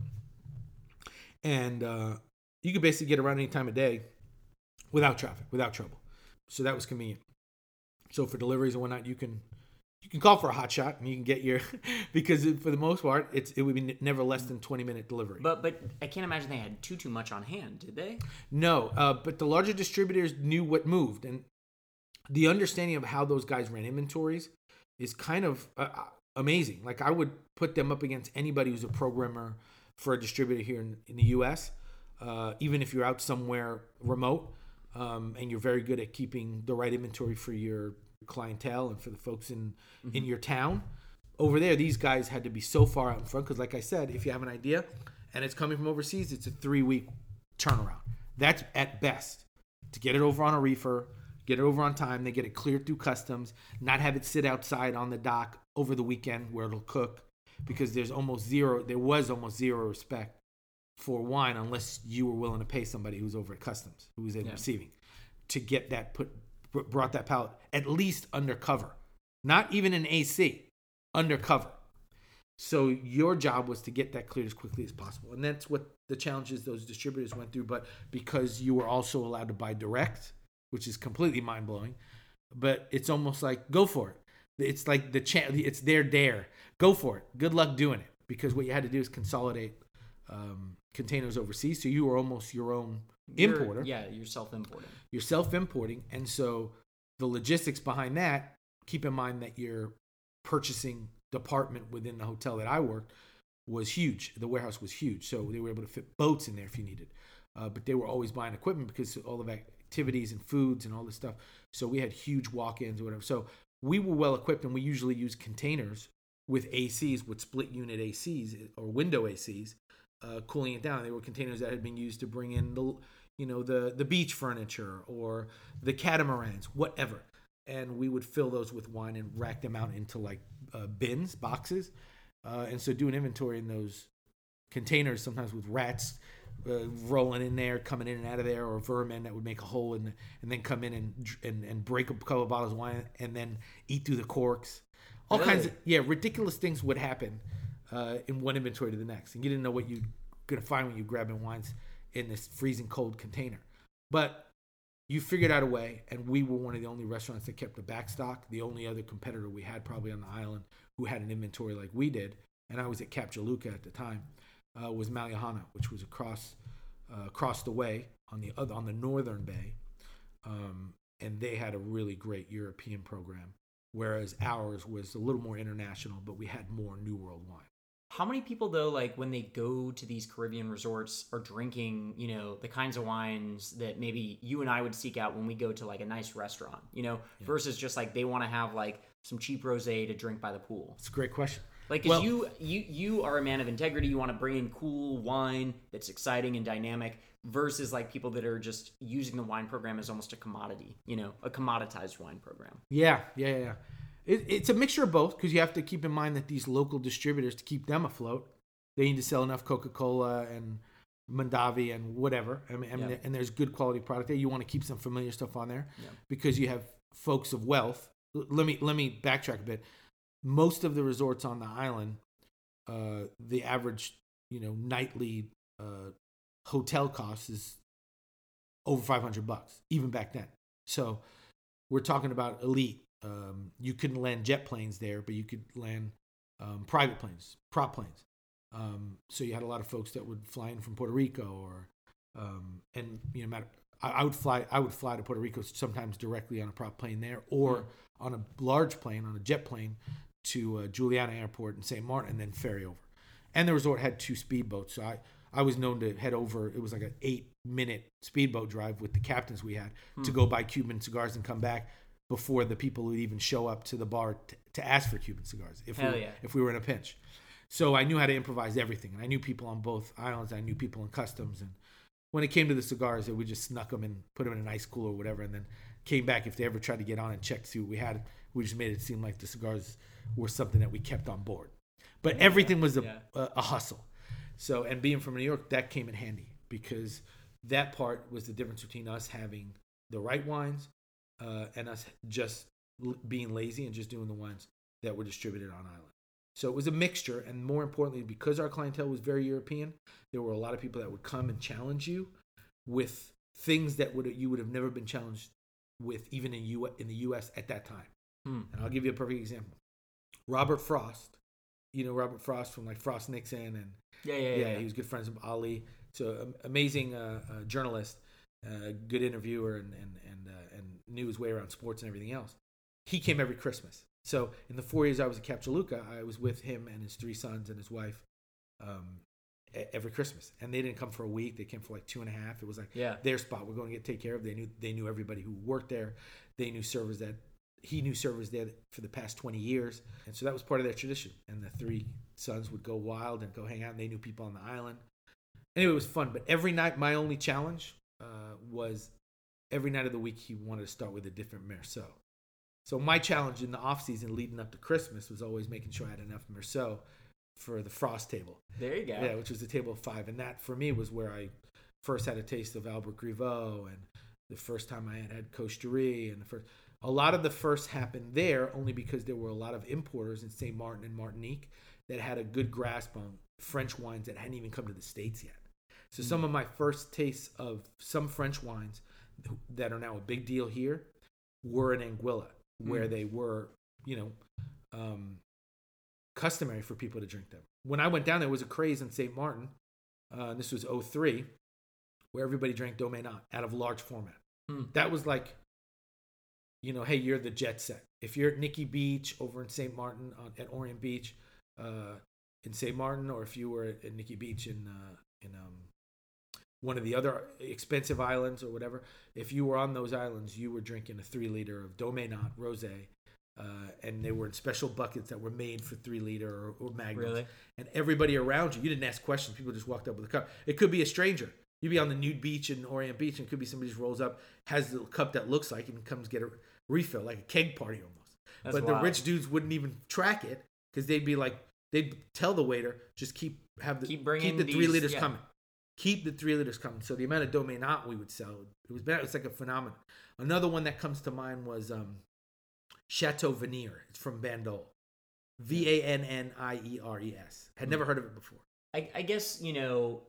And uh, you could basically get around any time of day without traffic, without trouble. So that was convenient. So for deliveries and whatnot, you can you can call for a hot shot and you can get your because for the most part, it's it would be never less than twenty minute delivery. But but I can't imagine they had too too much on hand, did they? No, uh, but the larger distributors knew what moved, and the understanding of how those guys ran inventories is kind of uh, amazing. Like I would put them up against anybody who's a programmer for a distributor here in, in the U.S. Uh, even if you're out somewhere remote, um, and you're very good at keeping the right inventory for your clientele and for the folks in in your town. Over there, these guys had to be so far out in front because, like I said, if you have an idea and it's coming from overseas, it's a three week turnaround. That's at best to get it over on a reefer, get it over on time. They get it cleared through customs, not have it sit outside on the dock over the weekend where it'll cook because there's almost zero, there was almost zero respect for wine unless you were willing to pay somebody who's over at customs, who was in Yeah. receiving, to get that put brought that pallet at least undercover, not even an AC, undercover. So your job was to get that cleared as quickly as possible, and that's what the challenges those distributors went through. But because you were also allowed to buy direct, which is completely mind blowing, but it's almost like go for it. It's like the cha- it's their dare. Go for it. Good luck doing it because what you had to do is consolidate um, containers overseas. So you are almost your own You're- importer. Yeah, you're self-importing. You're self-importing, and so the logistics behind that. Keep in mind that your purchasing department within the hotel that I worked was huge. The warehouse was huge, so they were able to fit boats in there if you needed. Uh, but they were always buying equipment because all of activities and foods and all this stuff. So we had huge walk-ins or whatever. So we were well equipped, and we usually use containers with ACs, with split unit ACs or window ACs, uh, cooling it down. They were containers that had been used to bring in the, you know, the the beach furniture or the catamarans, whatever. And we would fill those with wine and rack them out into like uh, bins, boxes, uh, and so do an inventory in those containers. Sometimes with rats uh, rolling in there, coming in and out of there, or vermin that would make a hole and and then come in and and, and break a couple of bottles of wine and then eat through the corks. All kinds of yeah, ridiculous things would happen uh, in one inventory to the next, and you didn't know what you're gonna find when you grabbing wines in this freezing cold container. But you figured out a way, and we were one of the only restaurants that kept a back stock. The only other competitor we had probably on the island who had an inventory like we did, and I was at Cap Capjaluca at the time, uh, was Malliouhana, which was across uh, across the way on the other on the northern bay, um, and they had a really great European program, whereas ours was a little more international, but we had more New World wine. How many people though, like when they go to these Caribbean resorts, are drinking, you know, the kinds of wines that maybe you and I would seek out when we go to like a nice restaurant, you know, versus just like they want to have like some cheap rosé to drink by the pool. It's a great question. Like, Well- you you you are a man of integrity. You want to bring in cool wine that's exciting and dynamic, versus like people that are just using the wine program as almost a commodity. You know, a commoditized wine program. Yeah, yeah, yeah. It, it's a mixture of both because you have to keep in mind that these local distributors to keep them afloat, they need to sell enough Coca Cola and Mondavi and whatever. I mean, Yeah. and there's good quality product there. You want to keep some familiar stuff on there Yeah. because you have folks of wealth. Let me let me backtrack a bit. Most of the resorts on the island, uh, the average you know nightly uh, hotel cost is over 500 bucks even back then. So we're talking about elite. Um, you couldn't land jet planes there, but you could land um, private planes, prop planes. Um, so you had a lot of folks that would fly in from Puerto Rico, or um, and you know, matter, I, I would fly. I would fly to Puerto Rico sometimes directly on a prop plane there, or on a large plane, on a jet plane, to uh, Juliana Airport in St. Martin, and then ferry over. And the resort had two speedboats, so I I was known to head over. It was like an eight minute speedboat drive with the captains we had to go buy Cuban cigars and come back before the people would even show up to the bar t- to ask for Cuban cigars if we Hell were, yeah. if we were in a pinch. So I knew how to improvise everything, and I knew people on both islands. I knew people in customs, and when it came to the cigars, we just snuck them and put them in an ice cooler or whatever, and then came back if they ever tried to get on and check to see what we had. We just made it seem like the cigars were something that we kept on board, but everything was a, Yeah. a, a hustle. So, and being from New York, that came in handy because that part was the difference between us having the right wines uh, and us just l- being lazy and just doing the ones that were distributed on island. So it was a mixture, and more importantly, because our clientele was very European, there were a lot of people that would come and challenge you with things that would you would have never been challenged with even in U in the U.S. at that time. Hmm. And I'll give you a perfect example. Robert Frost, you know Robert Frost from like Frost Nixon and Yeah, yeah, yeah, yeah. he was good friends with Ali. So um, amazing uh, uh, journalist, uh, good interviewer, and and and uh, and knew his way around sports and everything else. He came every Christmas. So in the four years I was at Cap Juluca, I was with him and his three sons and his wife, um, every Christmas, and they didn't come for a week. They came for like two and a half. It was like Yeah. their spot. We're going to get take care of. They knew they knew everybody who worked there. They knew servers that he knew servers there for the past twenty years, and so that was part of their tradition. And the three sons would go wild and go hang out. and They knew people on the island. Anyway, it was fun. But every night, my only challenge uh, was every night of the week he wanted to start with a different Meursault. So my challenge in the off season leading up to Christmas was always making sure I had enough Meursault for the frost table. There you go. Yeah, which was the table of five, and that for me was where I first had a taste of Albert Grivault, and the first time I had had Coche-Dury, and the first. A lot of the first happened there only because there were a lot of importers in St. Martin and Martinique that had a good grasp on French wines that hadn't even come to the states yet. So hmm. some of my first tastes of some French wines that are now a big deal here were in Anguilla, where Mm. they were, you know, um, customary for people to drink them. When I went down there, was a craze in St. Martin. Uh, this was 03, where everybody drank Domaines Ott out of large format. Hmm. That was like, you know, hey, you're the jet set. If you're at Nikki Beach over in St. Martin on, at Orient Beach, uh, in St. Martin, or if you were at, at Nikki Beach in uh, in um, one of the other expensive islands or whatever, if you were on those islands, you were drinking a three liter of Domaines Ott rosé, uh, and they were in special buckets that were made for three liter or, or magnums. Really? And everybody around you, you didn't ask questions. People just walked up with a cup. It could be a stranger. You'd be on the nude beach in Orient Beach, and it could be somebody just rolls up, has the cup that looks like, and comes get a refill, like a keg party almost. That's but the rich dudes wouldn't even track it because they'd be like, they'd tell the waiter, just keep have the Keep bringing keep the three liters yeah. coming, keep the three liters coming. So the amount of Domaines Ott we would sell, it was bad. It's like a phenomenon. Another one that comes to mind was um, Chateau Vannières. It's from Bandol, V A N N I E R E S. Had Hmm. never heard of it before. I, I guess you know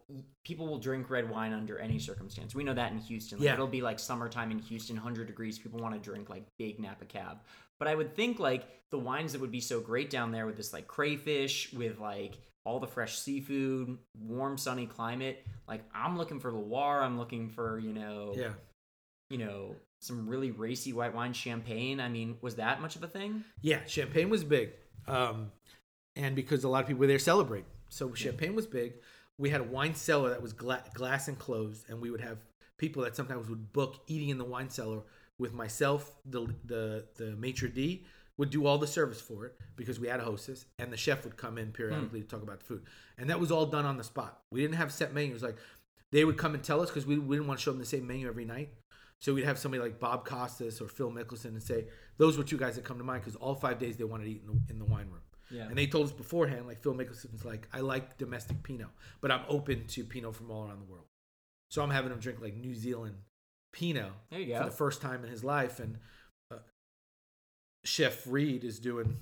people will drink red wine under any circumstance. We know that in Houston. Like, Yeah. it'll be like summertime in Houston, hundred degrees. People want to drink like big Napa Cab. But I would think like the wines that would be so great down there with this like crayfish, with like all the fresh seafood, warm sunny climate. Like I'm looking for Loire. I'm looking for you know Yeah. you know some really racy white wine, champagne. I mean, was that much of a thing? Yeah, champagne was big, um, and because a lot of people were there celebrate, so champagne was big. We had a wine cellar that was gla- glass enclosed, and we would have people that sometimes would book eating in the wine cellar with myself, the the the maitre d would do all the service for it because we had a hostess, and the chef would come in periodically to talk about the food, and that was all done on the spot. We didn't have set menus like they would come and tell us because we, we didn't want to show them the same menu every night. So we'd have somebody like Bob Costas or Phil Mickelson and say, those were two guys that come to mind because all five days they wanted to eat in the, in the wine room. Yeah. And they told us beforehand, like Phil Mickelson's like, I like domestic Pinot, but I'm open to Pinot from all around the world. So I'm having him drink like New Zealand Pinot for the first time in his life. And Chef Reed is doing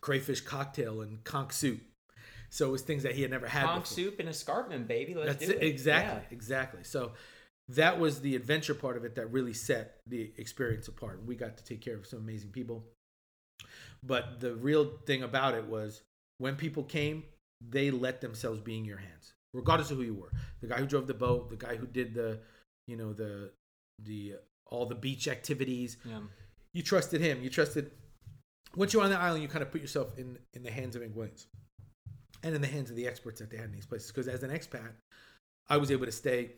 crayfish cocktail and conch soup. So it was things that he had never had Conch before. soup and escarpment, baby. Let's That's do it. Exactly. Yeah. Exactly. So that was the adventure part of it that really set the experience apart. We got to take care of some amazing people. But the real thing about it was when people came, they let themselves be in your hands, regardless of who you were. The guy who drove the boat, the guy who did the, you know, the the all the beach activities. Yeah. You trusted him. You trusted. Once you're on the island, you kind of put yourself in in the hands of Anguillians, and in the hands of the experts that they had in these places. Because as an expat, I was able to stay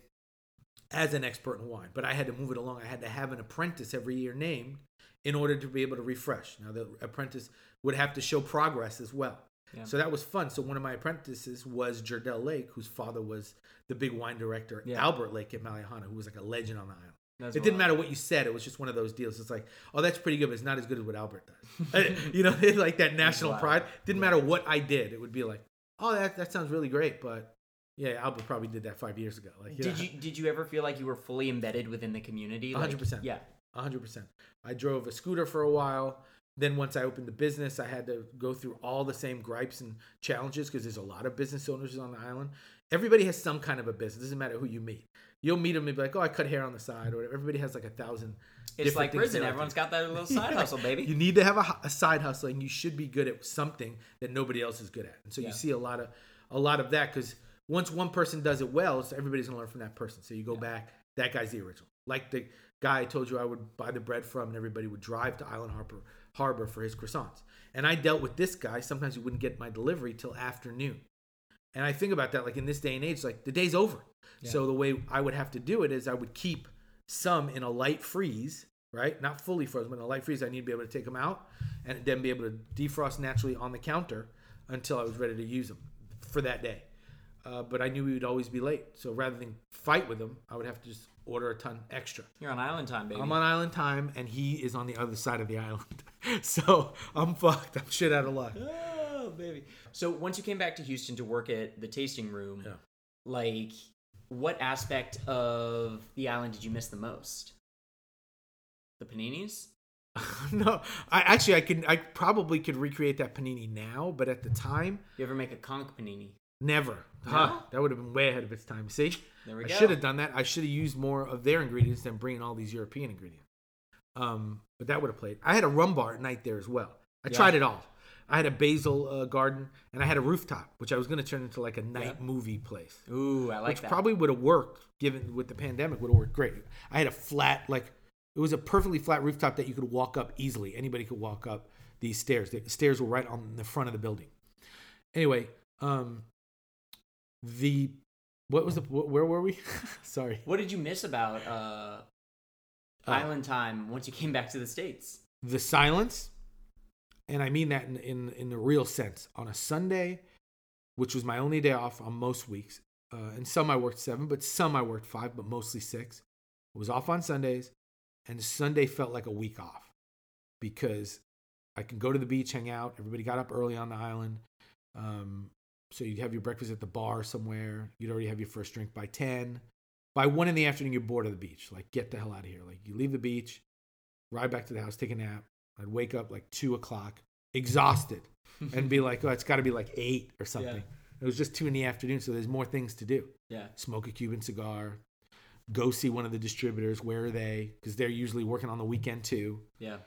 as an expert in wine, but I had to move it along. I had to have an apprentice every year named in order to be able to refresh. Now, the apprentice would have to show progress as well. Yeah. So that was fun. So one of my apprentices was Jardel Lake, whose father was the big wine director, Yeah. Albert Lake at Malliouhana, who was like a legend on the island. That's it didn't matter what you said; it was just one of those deals. It's like, oh, that's pretty good, but it's not as good as what Albert does. you know, like that national pride. Didn't matter what I did; it would be like, oh, that that sounds really great, but yeah, Albert probably did that five years ago. Like, Did you did you ever feel like you were fully embedded within the community? Like, 100%. Yeah. hundred percent. I drove a scooter for a while. Then once I opened the business, I had to go through all the same gripes and challenges because there's a lot of business owners on the island. Everybody has some kind of a business. Doesn't matter who you meet. You'll meet them and be like, "Oh, I cut hair on the side," or whatever. Everybody has like a thousand. It's like prison. they like to Everyone's got that little side Yeah. hustle, baby. You need to have a, a side hustle, and you should be good at something that nobody else is good at. And so Yeah. you see a lot of a lot of that because once one person does it well, so everybody's gonna learn from that person. So you go back. That guy's the original. Like the guy I told you I would buy the bread from, and everybody would drive to Island Harbor Harbor for his croissants. And I dealt with this guy. Sometimes he wouldn't get my delivery till afternoon. And I think about that like in this day and age, like the day's over. So the way I would have to do it is I would keep some in a light freeze, right? Not fully frozen, but in a light freeze. I need to be able to take them out and then be able to defrost naturally on the counter until I was ready to use them for that day. Uh, but I knew we would always be late. So rather than fight with them, I would have to just order a ton extra. You're on island time, baby. I'm on island time, and he is on the other side of the island. so I'm fucked. I'm shit out of luck. Baby. So once you came back to Houston to work at the tasting room, Yeah. like what aspect of the island did you miss the most? The paninis? no, I actually I can I probably could recreate that panini now, but at the time, You ever make a conch panini? never. Huh, that would have been way ahead of its time. See, There we I go. should have done that. I should have used more of their ingredients than bringing all these European ingredients. Um, but that would have played. I had a rum bar at night there as well. I Yeah. tried it all. I had a basil uh, garden and I had a rooftop, which I was going to turn into like a night Yeah. movie place. Ooh, I like that. which that. probably would have worked given with the pandemic would have worked great. I had a flat like it was a perfectly flat rooftop that you could walk up easily. Anybody could walk up these stairs. The stairs were right on the front of the building. Anyway, um the what was the where were we? Sorry. what did you miss about uh, Uh, island time once you came back to the states? The silence and I mean that in, in in the real sense. On a Sunday, which was my only day off on most weeks, uh, and some I worked seven, but some I worked five, but mostly six. I was off on Sundays, and Sunday felt like a week off because I can go to the beach, hang out. Everybody got up early on the island, um, so you'd have your breakfast at the bar somewhere. You'd already have your first drink by ten. By one in the afternoon, you're bored of the beach. Like, get the hell out of here. Like, you leave the beach, ride back to the house, take a nap. I'd wake up like two o'clock, exhausted, and be like, "Oh, it's got to be like eight or something." It was just two in the afternoon, so there's more things to do. Yeah. Smoke a Cuban cigar, go see one of the distributors. Where are they? Because they're usually working on the weekend too. Yeah.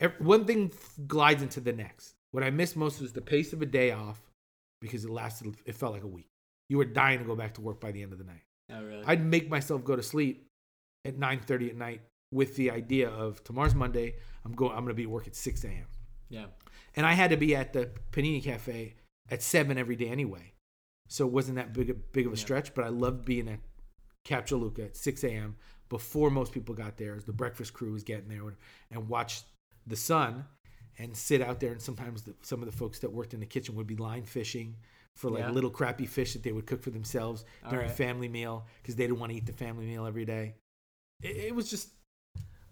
Ev- One thing glides into the next. What I missed most was the pace of a day off because it lasted. It felt like a week. You were dying to go back to work by the end of the night. Oh, really? I'd make myself go to sleep at 9:30 at night with the idea of tomorrow's Monday. I'm going. I'm going to be at work at 6 a.m. yeah. And I had to be at the Panini Cafe at seven every day anyway, so it wasn't that big a, big of a Yeah. stretch. But I loved being at Cap Juluca at 6 a.m. before most people got there, as the breakfast crew was getting there, and watch the sun and sit out there. And sometimes the, some of the folks that worked in the kitchen would be line fishing for like Yeah. little crappy fish that they would cook for themselves All during right. family meal because they didn't want to eat the family meal every day. It, it was just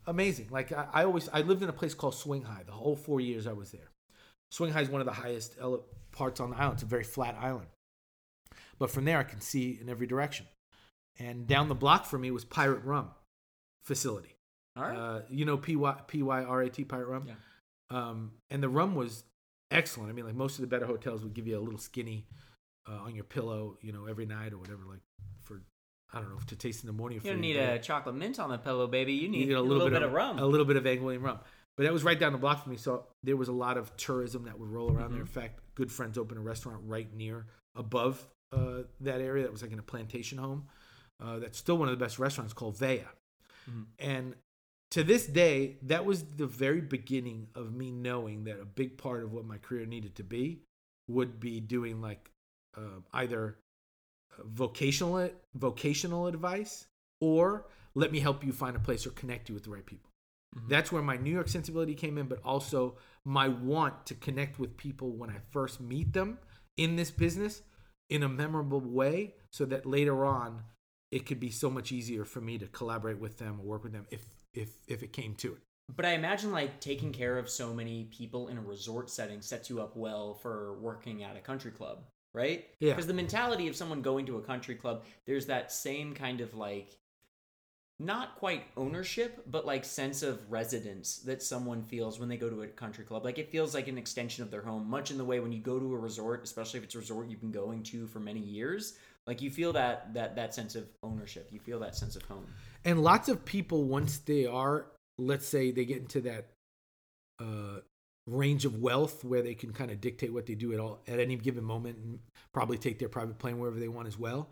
amazing. Like I, I always, I lived in a place called Swing High. The whole four years I was there. Swing High is one of the highest ele- parts on the island. It's a very flat island, but from there I can see in every direction. And down the block from me was Pyrat Rum facility. All right. Uh, you know P Y P Y R A T Pyrat Rum. Yeah. Um, and the rum was excellent. I mean, like most of the better hotels would give you a little skinny uh, on your pillow, you know, every night or whatever, like for I don't know if to taste in the morning. you don't need a chocolate mint on the pillow, baby. You need, You get a little, bit, of, rum. a little bit of Anguillian rum. But that was right down the block from me, so there was a lot of tourism that would roll around there. In Mm-hmm. fact, good friends opened a restaurant right near above uh, that area that was like in a plantation home. Uh, that's still one of the best restaurants called Veya. Mhm. And to this day, that was the very beginning of me knowing that a big part of what my career needed to be would be doing like uh, either vocational vocational advice or let me help you find a place or connect you with the right people. Mhm. That's where my New York sensibility came in, but also my want to connect with people when I first meet them in this business in a memorable way so that later on it could be so much easier for me to collaborate with them or work with them if if if it came to it. But I imagine like taking care of so many people in a resort setting sets you up well for working at a country club, right? Yeah. Because the mentality of someone going to a country club, there's that same kind of like not quite ownership, but like sense of residence that someone feels when they go to a country club. Like it feels like an extension of their home, much in the way when you go to a resort, especially if it's a resort you've been going to for many years, like you feel that that that sense of ownership. You feel that sense of home. And lots of people once they are let's say they get into that uh range of wealth where they can kind of dictate what they do at all at any given moment and probably take their private plane wherever they want as well.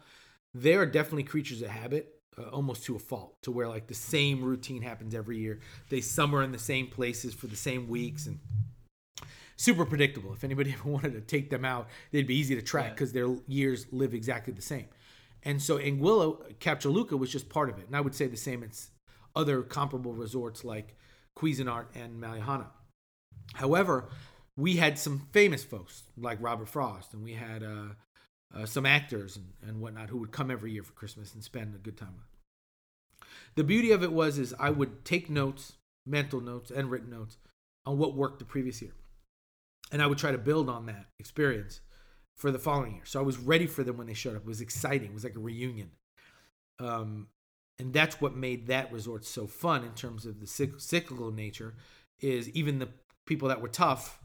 They are definitely creatures of habit, uh, almost to a fault, to where like the same routine happens every year. They summer in the same places for the same weeks, and super predictable. If anybody ever wanted to take them out, they'd be easy to track Yeah. because their years live exactly the same. And so Anguilla, Cap Juluca was just part of it. And I would say the same at other comparable resorts like Cuisinart and Malliouhana. However, we had some famous folks like Robert Frost, and we had uh, uh, some actors and, and whatnot who would come every year for Christmas and spend a good time. The beauty of it was is I would take notes, mental notes and written notes on what worked the previous year, and I would try to build on that experience for the following year. So I was ready for them when they showed up. It was exciting. It was like a reunion. Um, and that's what made that resort so fun in terms of the cyc- cyclical nature is even the people that were tough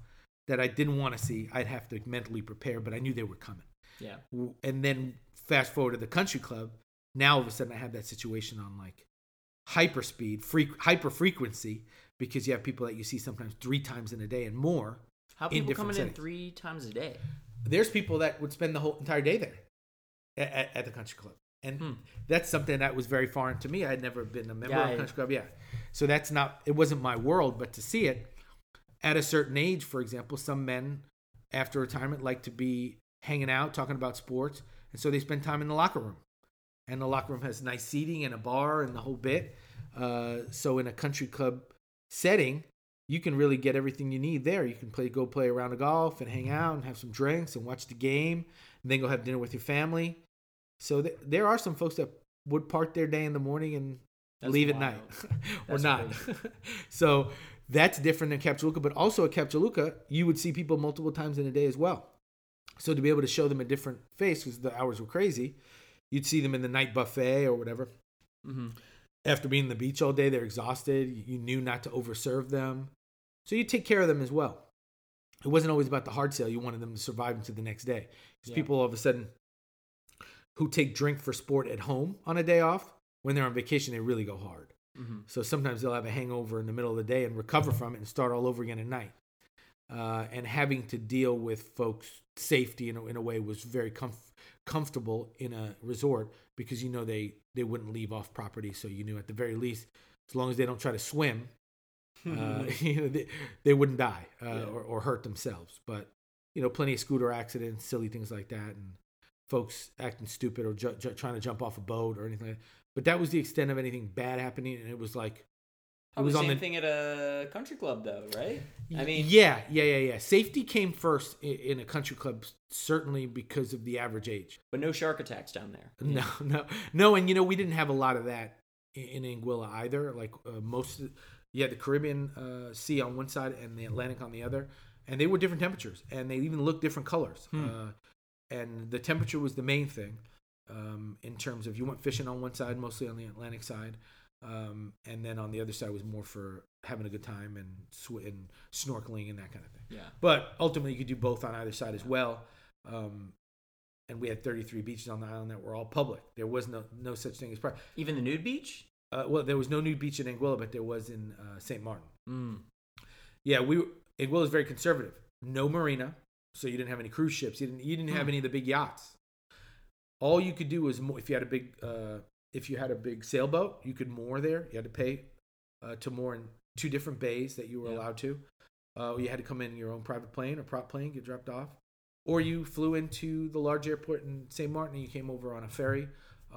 that I didn't want to see, I'd have to mentally prepare, but I knew they were coming. Yeah. And then fast forward to the country club. Now all of a sudden I have that situation on like hyper speed, free, hyper frequency, because you have people that you see sometimes three times in a day and more. How people coming in three times a day? There's people that would spend the whole entire day there at, at, at the country club. And Hmm. that's something that was very foreign to me. I had never been a member Yeah, of a country club. Yeah. So that's not, it wasn't my world, but to see it at a certain age, for example, some men after retirement like to be hanging out, talking about sports. And so they spend time in the locker room. And the locker room has nice seating and a bar and the whole bit. Uh, so in a country club setting, you can really get everything you need there. You can play, go play a round of golf and hang out and have some drinks and watch the game, and then go have dinner with your family. So th- there are some folks that would park their day in the morning and That's leave at night, or not. so that's different than Cap Juluca, but also at Cap Juluca, you would see people multiple times in a day as well. So to be able to show them a different face because the hours were crazy, you'd see them in the night buffet or whatever hmm after being on the beach all day, they're exhausted. You knew not to overserve them. So you take care of them as well. It wasn't always about the hard sale. You wanted them to survive into the next day. Because Yeah. people all of a sudden who take drink for sport at home on a day off, when they're on vacation, they really go hard. Hmm So sometimes they'll have a hangover in the middle of the day and recover from it and start all over again at night. Uh, and having to deal with folks' safety in a, in a way was very comf- comfortable in a resort because you know they, they wouldn't leave off property. So you knew at the very least, as long as they don't try to swim, uh, you know, they, they wouldn't die uh, Yeah. or, or hurt themselves. But you know, plenty of scooter accidents, silly things like that, and folks acting stupid or ju- ju- trying to jump off a boat or anything. Like that. But that was the extent of anything bad happening, and it was like it was the on the thing at a country club, though, right? I mean, yeah, yeah, yeah, yeah. Safety came first in, a country club, certainly because of the average age. but no shark attacks down there. No, no, no, and you know we didn't have a lot of that in, Anguilla either. Like uh, most, of, you had the Caribbean uh, Sea on one side and the Atlantic on the other, and they were different temperatures, and they even looked different colors. Hmm. Uh, and the temperature was the main thing um, in terms of you went fishing on one side, mostly on the Atlantic side, um, and then on the other side was more for having a good time and sw- and snorkeling and that kind of thing. Yeah. But ultimately, you could do both on either side as well. Um, and we had 33 beaches on the island that were all public. There was no no such thing as private. Even the nude beach? Uh, well, there was no nude beach in Anguilla, but there was in uh, St. Martin. Mm. Yeah, we Anguilla is very conservative. No marina, so you didn't have any cruise ships. You didn't you didn't have Hmm. any of the big yachts. All you could do was if you had a big uh, if you had a big sailboat, you could moor there. You had to pay uh, to moor in two different bays that you were Yeah. allowed to. Uh, you had to come in your own private plane or prop plane, get dropped off, or you flew into the large airport in St. Martin and you came over on a ferry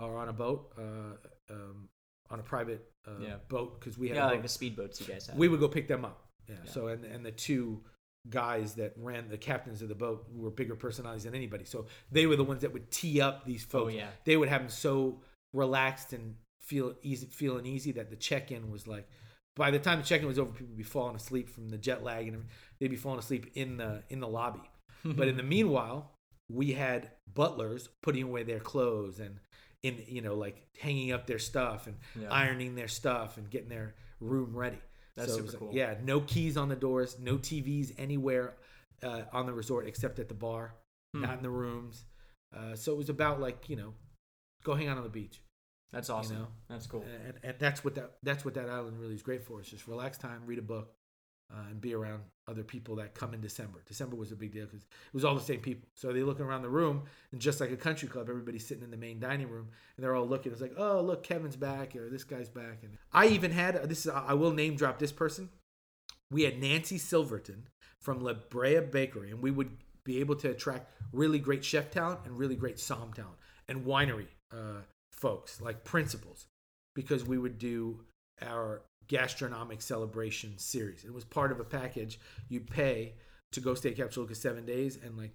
or on a boat, uh, um, on a private uh, Yeah. boat because we had Yeah, a like the speedboats you guys have. we would go pick them up. Yeah. Yeah. So and and the two guys that ran the captains of the boat who were bigger personalities than anybody. So they were the ones that would tee up these oh, folks. yeah. They would have them so relaxed and feel easy, feeling easy that the check-in was like. By the time the check-in was over, people would be falling asleep from the jet lag, and they'd be falling asleep in the in the lobby. But in the meanwhile, we had butlers putting away their clothes and in you know like hanging up their stuff and Yeah. ironing their stuff and getting their room ready. That's it super was cool. Yeah, no keys on the doors, no TVs anywhere uh, on the resort except at the bar, Hmm. not in the rooms. Uh, so it was about like you know, go hang out on the beach, That's awesome. know? That's cool. and, and that's what that that's what that island really is great for. It's just relax time, read a book, uh, and be around other people that come in December. December was a big deal because it was all the same people. So they looking around the room, and just like a country club, everybody's sitting in the main dining room, and they're all looking. It's like, oh, look, Kevin's back, or this guy's back. And I even had this. Is, I will name drop this person. We had Nancy Silverton from La Brea Bakery, and we would be able to attract really great chef talent and really great som talent and winery uh, folks like principals because we would do our gastronomic celebration series. It was part of a package. You pay to go stay at Capsule seven days, and like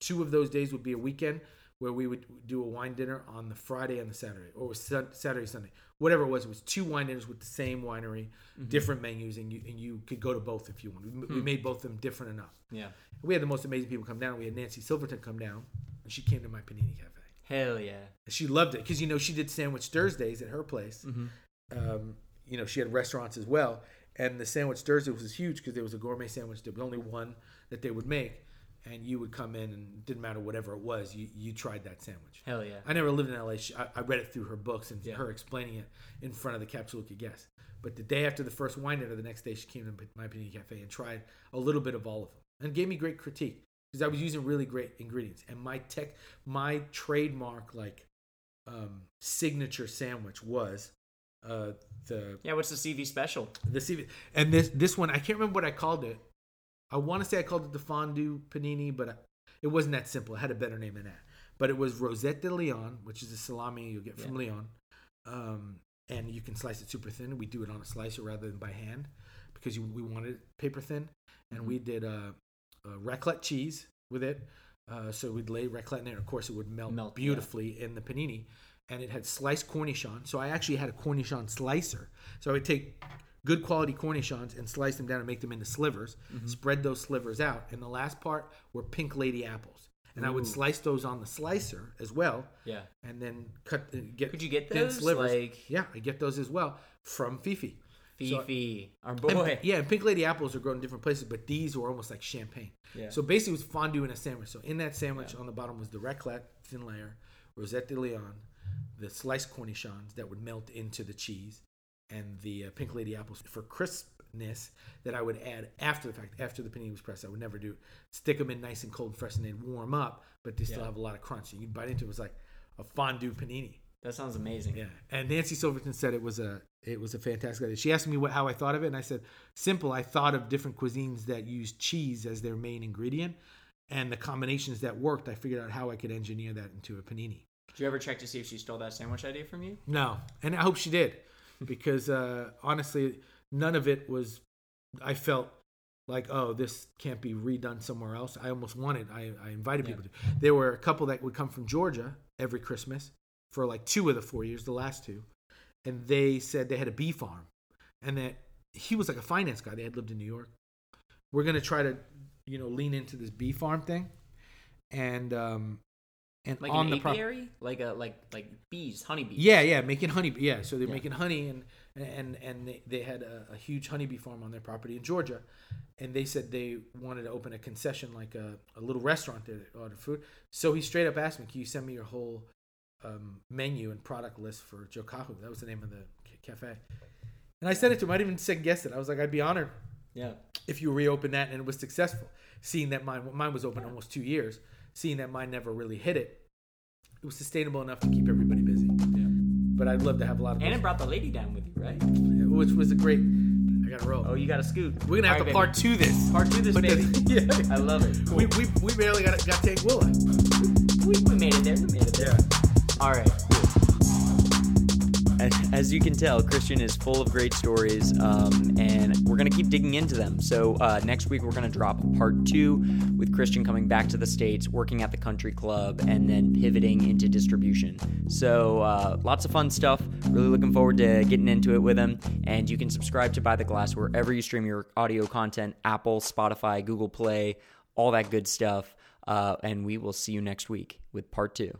two of those days would be a weekend where we would do a wine dinner on the Friday and the Saturday, or was Saturday, Sunday, whatever it was. It was two wine dinners with the same winery, mm-hmm. different menus, and you and you could go to both if you wanted. We, we hmm. made both of them different enough. Yeah. We had the most amazing people come down. We had Nancy Silverton come down, and she came to my panini cafe. Hell yeah. And she loved it because you know she did sandwich Thursdays at her place. Mm-hmm. Um, you know she had restaurants as well, and the sandwich Thursday was huge because there was a gourmet sandwich. There was only one that they would make, and you would come in and it didn't matter whatever it was, you you tried that sandwich. Hell yeah. I never lived in LA. She, I, I read it through her books and Yeah. her explaining it in front of the Cap Juluca guests. But the day after the first wine dinner, the next day she came to my panini cafe and tried a little bit of all of them and gave me great critique because I was using really great ingredients. And my tech, my trademark like um, signature sandwich was uh, the Yeah, what's the CV special? the CV. And this this one I can't remember what I called it. I want to say I called it the fondue panini, but I, it wasn't that simple. It had a better name than that. But it was Rosette de Lyon, which is a salami you get from Lyon, um, and you can slice it super thin. We do it on a slicer rather than by hand because you, we wanted it paper thin. And we did uh, uh, raclette cheese with it. Uh, so we'd lay raclette in there. Of course, it would melt, Melt, yeah. beautifully in the panini. And it had sliced cornichon. So I actually had a cornichon slicer. So I would take good quality cornichons and slice them down and make them into slivers. Mm-hmm. Spread those slivers out. And the last part were pink lady apples. And I would slice those on the slicer as well. Yeah. And then cut. uh, Get Could you get thin those? slivers. Like Yeah, I get those as well from Fifi. So- Fifi, our and- boy. yeah, and pink lady apples are grown in different places, but these were almost like champagne. Yeah. So basically, it was fondue in a sandwich. So in that sandwich, on the bottom was the raclette thin layer, Rosette de Leon, the sliced cornichons that would melt into the cheese, and the uh, pink lady apples for crispness that I would add after the fact, after the panini was pressed. I would never do stick them in nice and cold and fresh, and they'd warm up, but they still Yeah. have a lot of crunch. And you'd bite into it, it was like a fondue panini. That sounds amazing. Yeah, and Nancy Silverton said it was a it was a fantastic idea. She asked me what how I thought of it, and I said simple. I thought of different cuisines that use cheese as their main ingredient, and the combinations that worked. I figured out how I could engineer that into a panini. Did you ever check to see if she stole that sandwich idea from you? No, and I hope she did, because uh, honestly, none of it was. I felt like oh this can't be redone somewhere else. I almost wanted. I, I invited Yeah. people to. There were a couple that would come from Georgia every Christmas for like two of the four years, the last two, and they said they had a bee farm, and that he was like a finance guy. They had lived in New York. We're gonna try to, you know, lean into this bee farm thing, and um, and Like on an the prop- apiary? like a like like bees, honeybees. yeah, yeah, making honey. Yeah, so they're Yeah. making honey, and and and they, they had a, a huge honeybee farm on their property in Georgia, and they said they wanted to open a concession, like a, a little restaurant there to order food. So he straight up asked me, "Can you send me your whole um, menu and product list for Jokahu?" That was the name of the ca- cafe, and I sent it to him. I didn't even second guess it. I was like, "I'd be honored Yeah. if you reopen that and it was successful." Seeing that mine mine was open almost two years, seeing that mine never really hit it, it was sustainable enough to keep everybody busy. Yeah. But I'd love to have a lot of And those it brought the lady down with you, right? which was a great. I got to roll. Oh, you got to scoot. We're gonna have All to right, part baby. two this. Part two this, baby. yeah, I love it. Cool. we, we we barely got got Tank Willa. we, we made it there. We made it there. All right. As you can tell, Christian is full of great stories, um, and we're going to keep digging into them. So, uh, next week, we're going to drop part two with Christian coming back to the States, working at the country club, and then pivoting into distribution. So, uh, lots of fun stuff. Really looking forward to getting into it with him. And you can subscribe to Buy the Glass wherever you stream your audio content Apple, Spotify, Google Play, all that good stuff. Uh, and we will see you next week with part two.